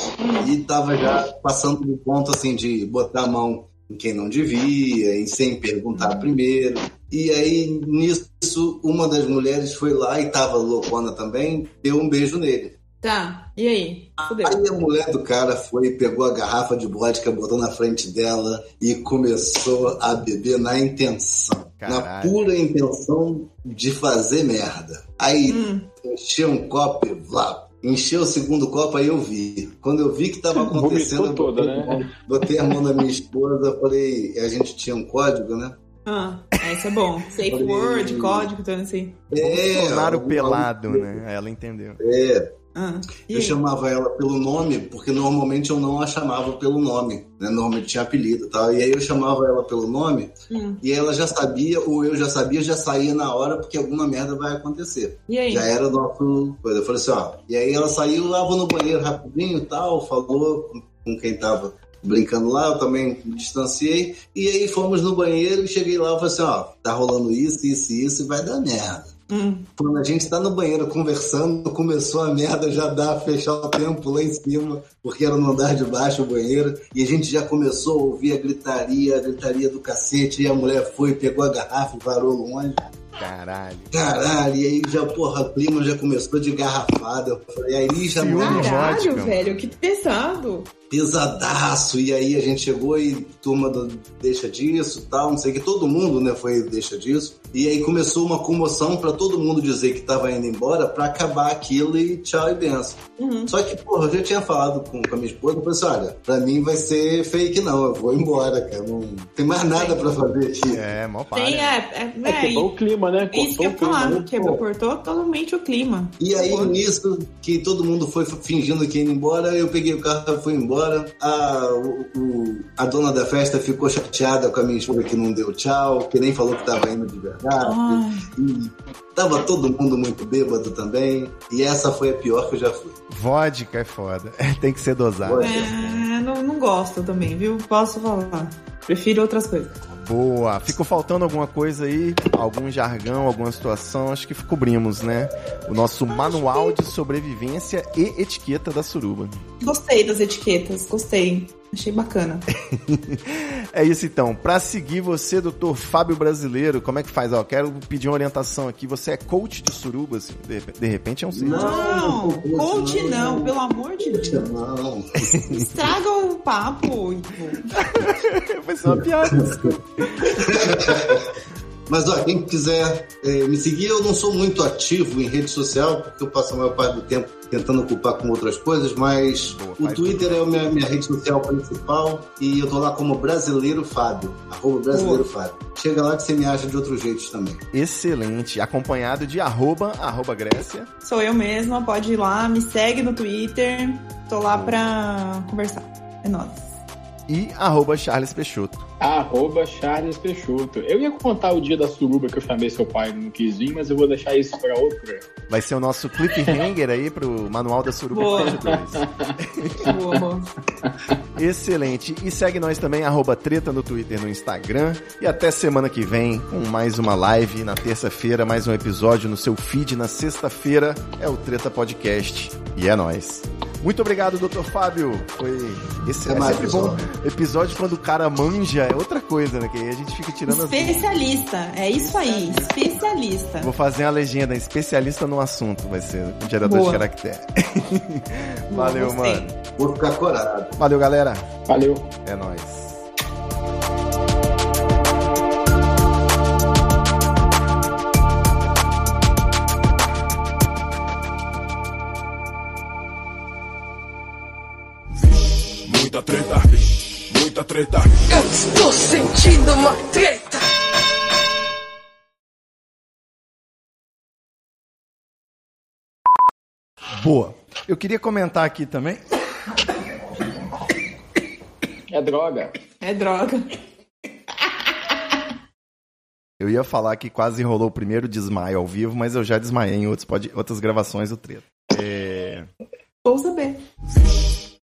e tava já passando do ponto assim de botar a mão em quem não devia, em sem perguntar primeiro. E aí, nisso, uma das mulheres foi lá e tava loucona também, deu um beijo nele. Tá. E aí? Fudeu. Aí a mulher do cara foi, pegou a garrafa de vodka, botou na frente dela e começou a beber na intenção. Na Caralho. pura intenção de fazer merda. Aí Hum. encheu um copo e vlá. Encheu o segundo copo, aí eu vi. Quando eu vi que tava acontecendo, eu toda, botei, né? botei a mão na minha esposa, falei, a gente tinha um código, né? Ah, esse é bom. Safe Falei- word, código, tudo assim. Bolsonaro algum- pelado, né? Ela entendeu. É, Ah, Eu chamava ela pelo nome, porque normalmente eu não a chamava pelo nome, né? Normalmente tinha apelido e tal. E aí eu chamava ela pelo nome Hum. e ela já sabia, ou eu já sabia, já saía na hora, porque alguma merda vai acontecer. E aí? Já era nosso coisa. Eu falei assim, ó. E aí ela saiu, lá vou no banheiro rapidinho e tal, falou com- com quem tava brincando lá, eu também me distanciei. E aí fomos no banheiro e cheguei lá e falei assim, ó, tá rolando isso, isso e isso e vai dar merda. Hum. Quando a gente tá no banheiro conversando, começou a merda já dar, fechar o tempo lá em cima, porque era no andar de baixo o banheiro, e a gente já começou a ouvir a gritaria, a gritaria do cacete, e a mulher foi, pegou a garrafa e parou longe. Caralho. Caralho, e aí já, porra, o clima já começou de garrafada. Eu falei, aí já não Caralho, vodka, velho, que pesado. pesadaço. E aí a gente chegou e turma do deixa disso, tal, não sei o que. Todo mundo, né, foi deixa disso. E aí começou uma comoção pra todo mundo dizer que tava indo embora pra acabar aquilo e tchau e benção. Uhum. Só que, porra, eu já tinha falado com, com a minha esposa, eu falei assim, olha, pra mim vai ser fake não, eu vou embora, cara. Não tem mais nada pra fazer aqui. É, mó para. Tem, é, é, É, é, quebrou o clima, né? isso que eu Cortou falar, clima. quebrou, cortou totalmente o clima. E aí, Porra. nisso, que todo mundo foi fingindo que ia embora, eu peguei o carro e fui embora. A, o- o- a dona da festa ficou chateada com a minha esposa que não deu tchau, que nem falou que tava indo de verdade. E tava todo mundo muito bêbado também. E essa foi a pior que eu já fui. Vodka é foda. Tem que ser dosado. É, não, não gosto também, viu? Posso falar. Prefiro outras coisas. Boa. Ficou faltando alguma coisa aí? Algum jargão, alguma situação? Acho que cobrimos, né? O nosso manual de sobrevivência e etiqueta da suruba. Gostei das etiquetas, gostei. Achei bacana. é isso então. Para seguir você, doutor Fábio Brasileiro, como é que faz? Ó, quero pedir uma orientação aqui. Você é coach de suruba, assim, de, de repente é um Não, não, coach não, não, pelo amor de Deus. Não. Estraga o papo, Ivo. Vai ser uma piada. Mas ó, quem quiser é, me seguir, eu não sou muito ativo em rede social, porque eu passo a maior parte do tempo tentando ocupar com outras coisas, mas Boa, o Twitter é a minha, minha, rede social principal e eu tô lá como Brasileiro Fábio, arroba Brasileiro Boa. Fábio. Chega lá que você me acha de outros jeitos também. Excelente. Acompanhado de arroba, arroba Grécia. Sou eu mesma, pode ir lá, me segue no Twitter, tô lá pra conversar. É nóis e arroba Charles Peixoto. Arroba Charles Peixoto. Eu ia contar o dia da suruba que eu chamei seu pai no quis vir, mas eu vou deixar isso para outra. Vai ser o nosso cliffhanger aí pro Manual da Suruba Boa. Boa. Excelente. E segue nós também, arroba treta no Twitter no Instagram. E até semana que vem com mais uma live na terça-feira, mais um episódio no seu feed na sexta-feira. É o Treta Podcast. E é nóis. Muito obrigado, doutor Fábio. Foi esse é, é sempre bom. Episódio quando o cara manja é outra coisa, né? Que aí a gente fica tirando Especialista. As... É isso aí. Especialista. Vou fazer uma legenda. Especialista no assunto. Vai ser um gerador Boa. de caractere. Valeu, Boa, mano. Vou ficar corado. Valeu, galera. Valeu. É nóis. muita treta, muita treta. Eu estou sentindo uma treta. Boa. Eu queria comentar aqui também. É droga. É droga. Eu ia falar que quase rolou o primeiro desmaio ao vivo, mas eu já desmaiei em outros, pode, outras gravações do treta. É... Vou saber.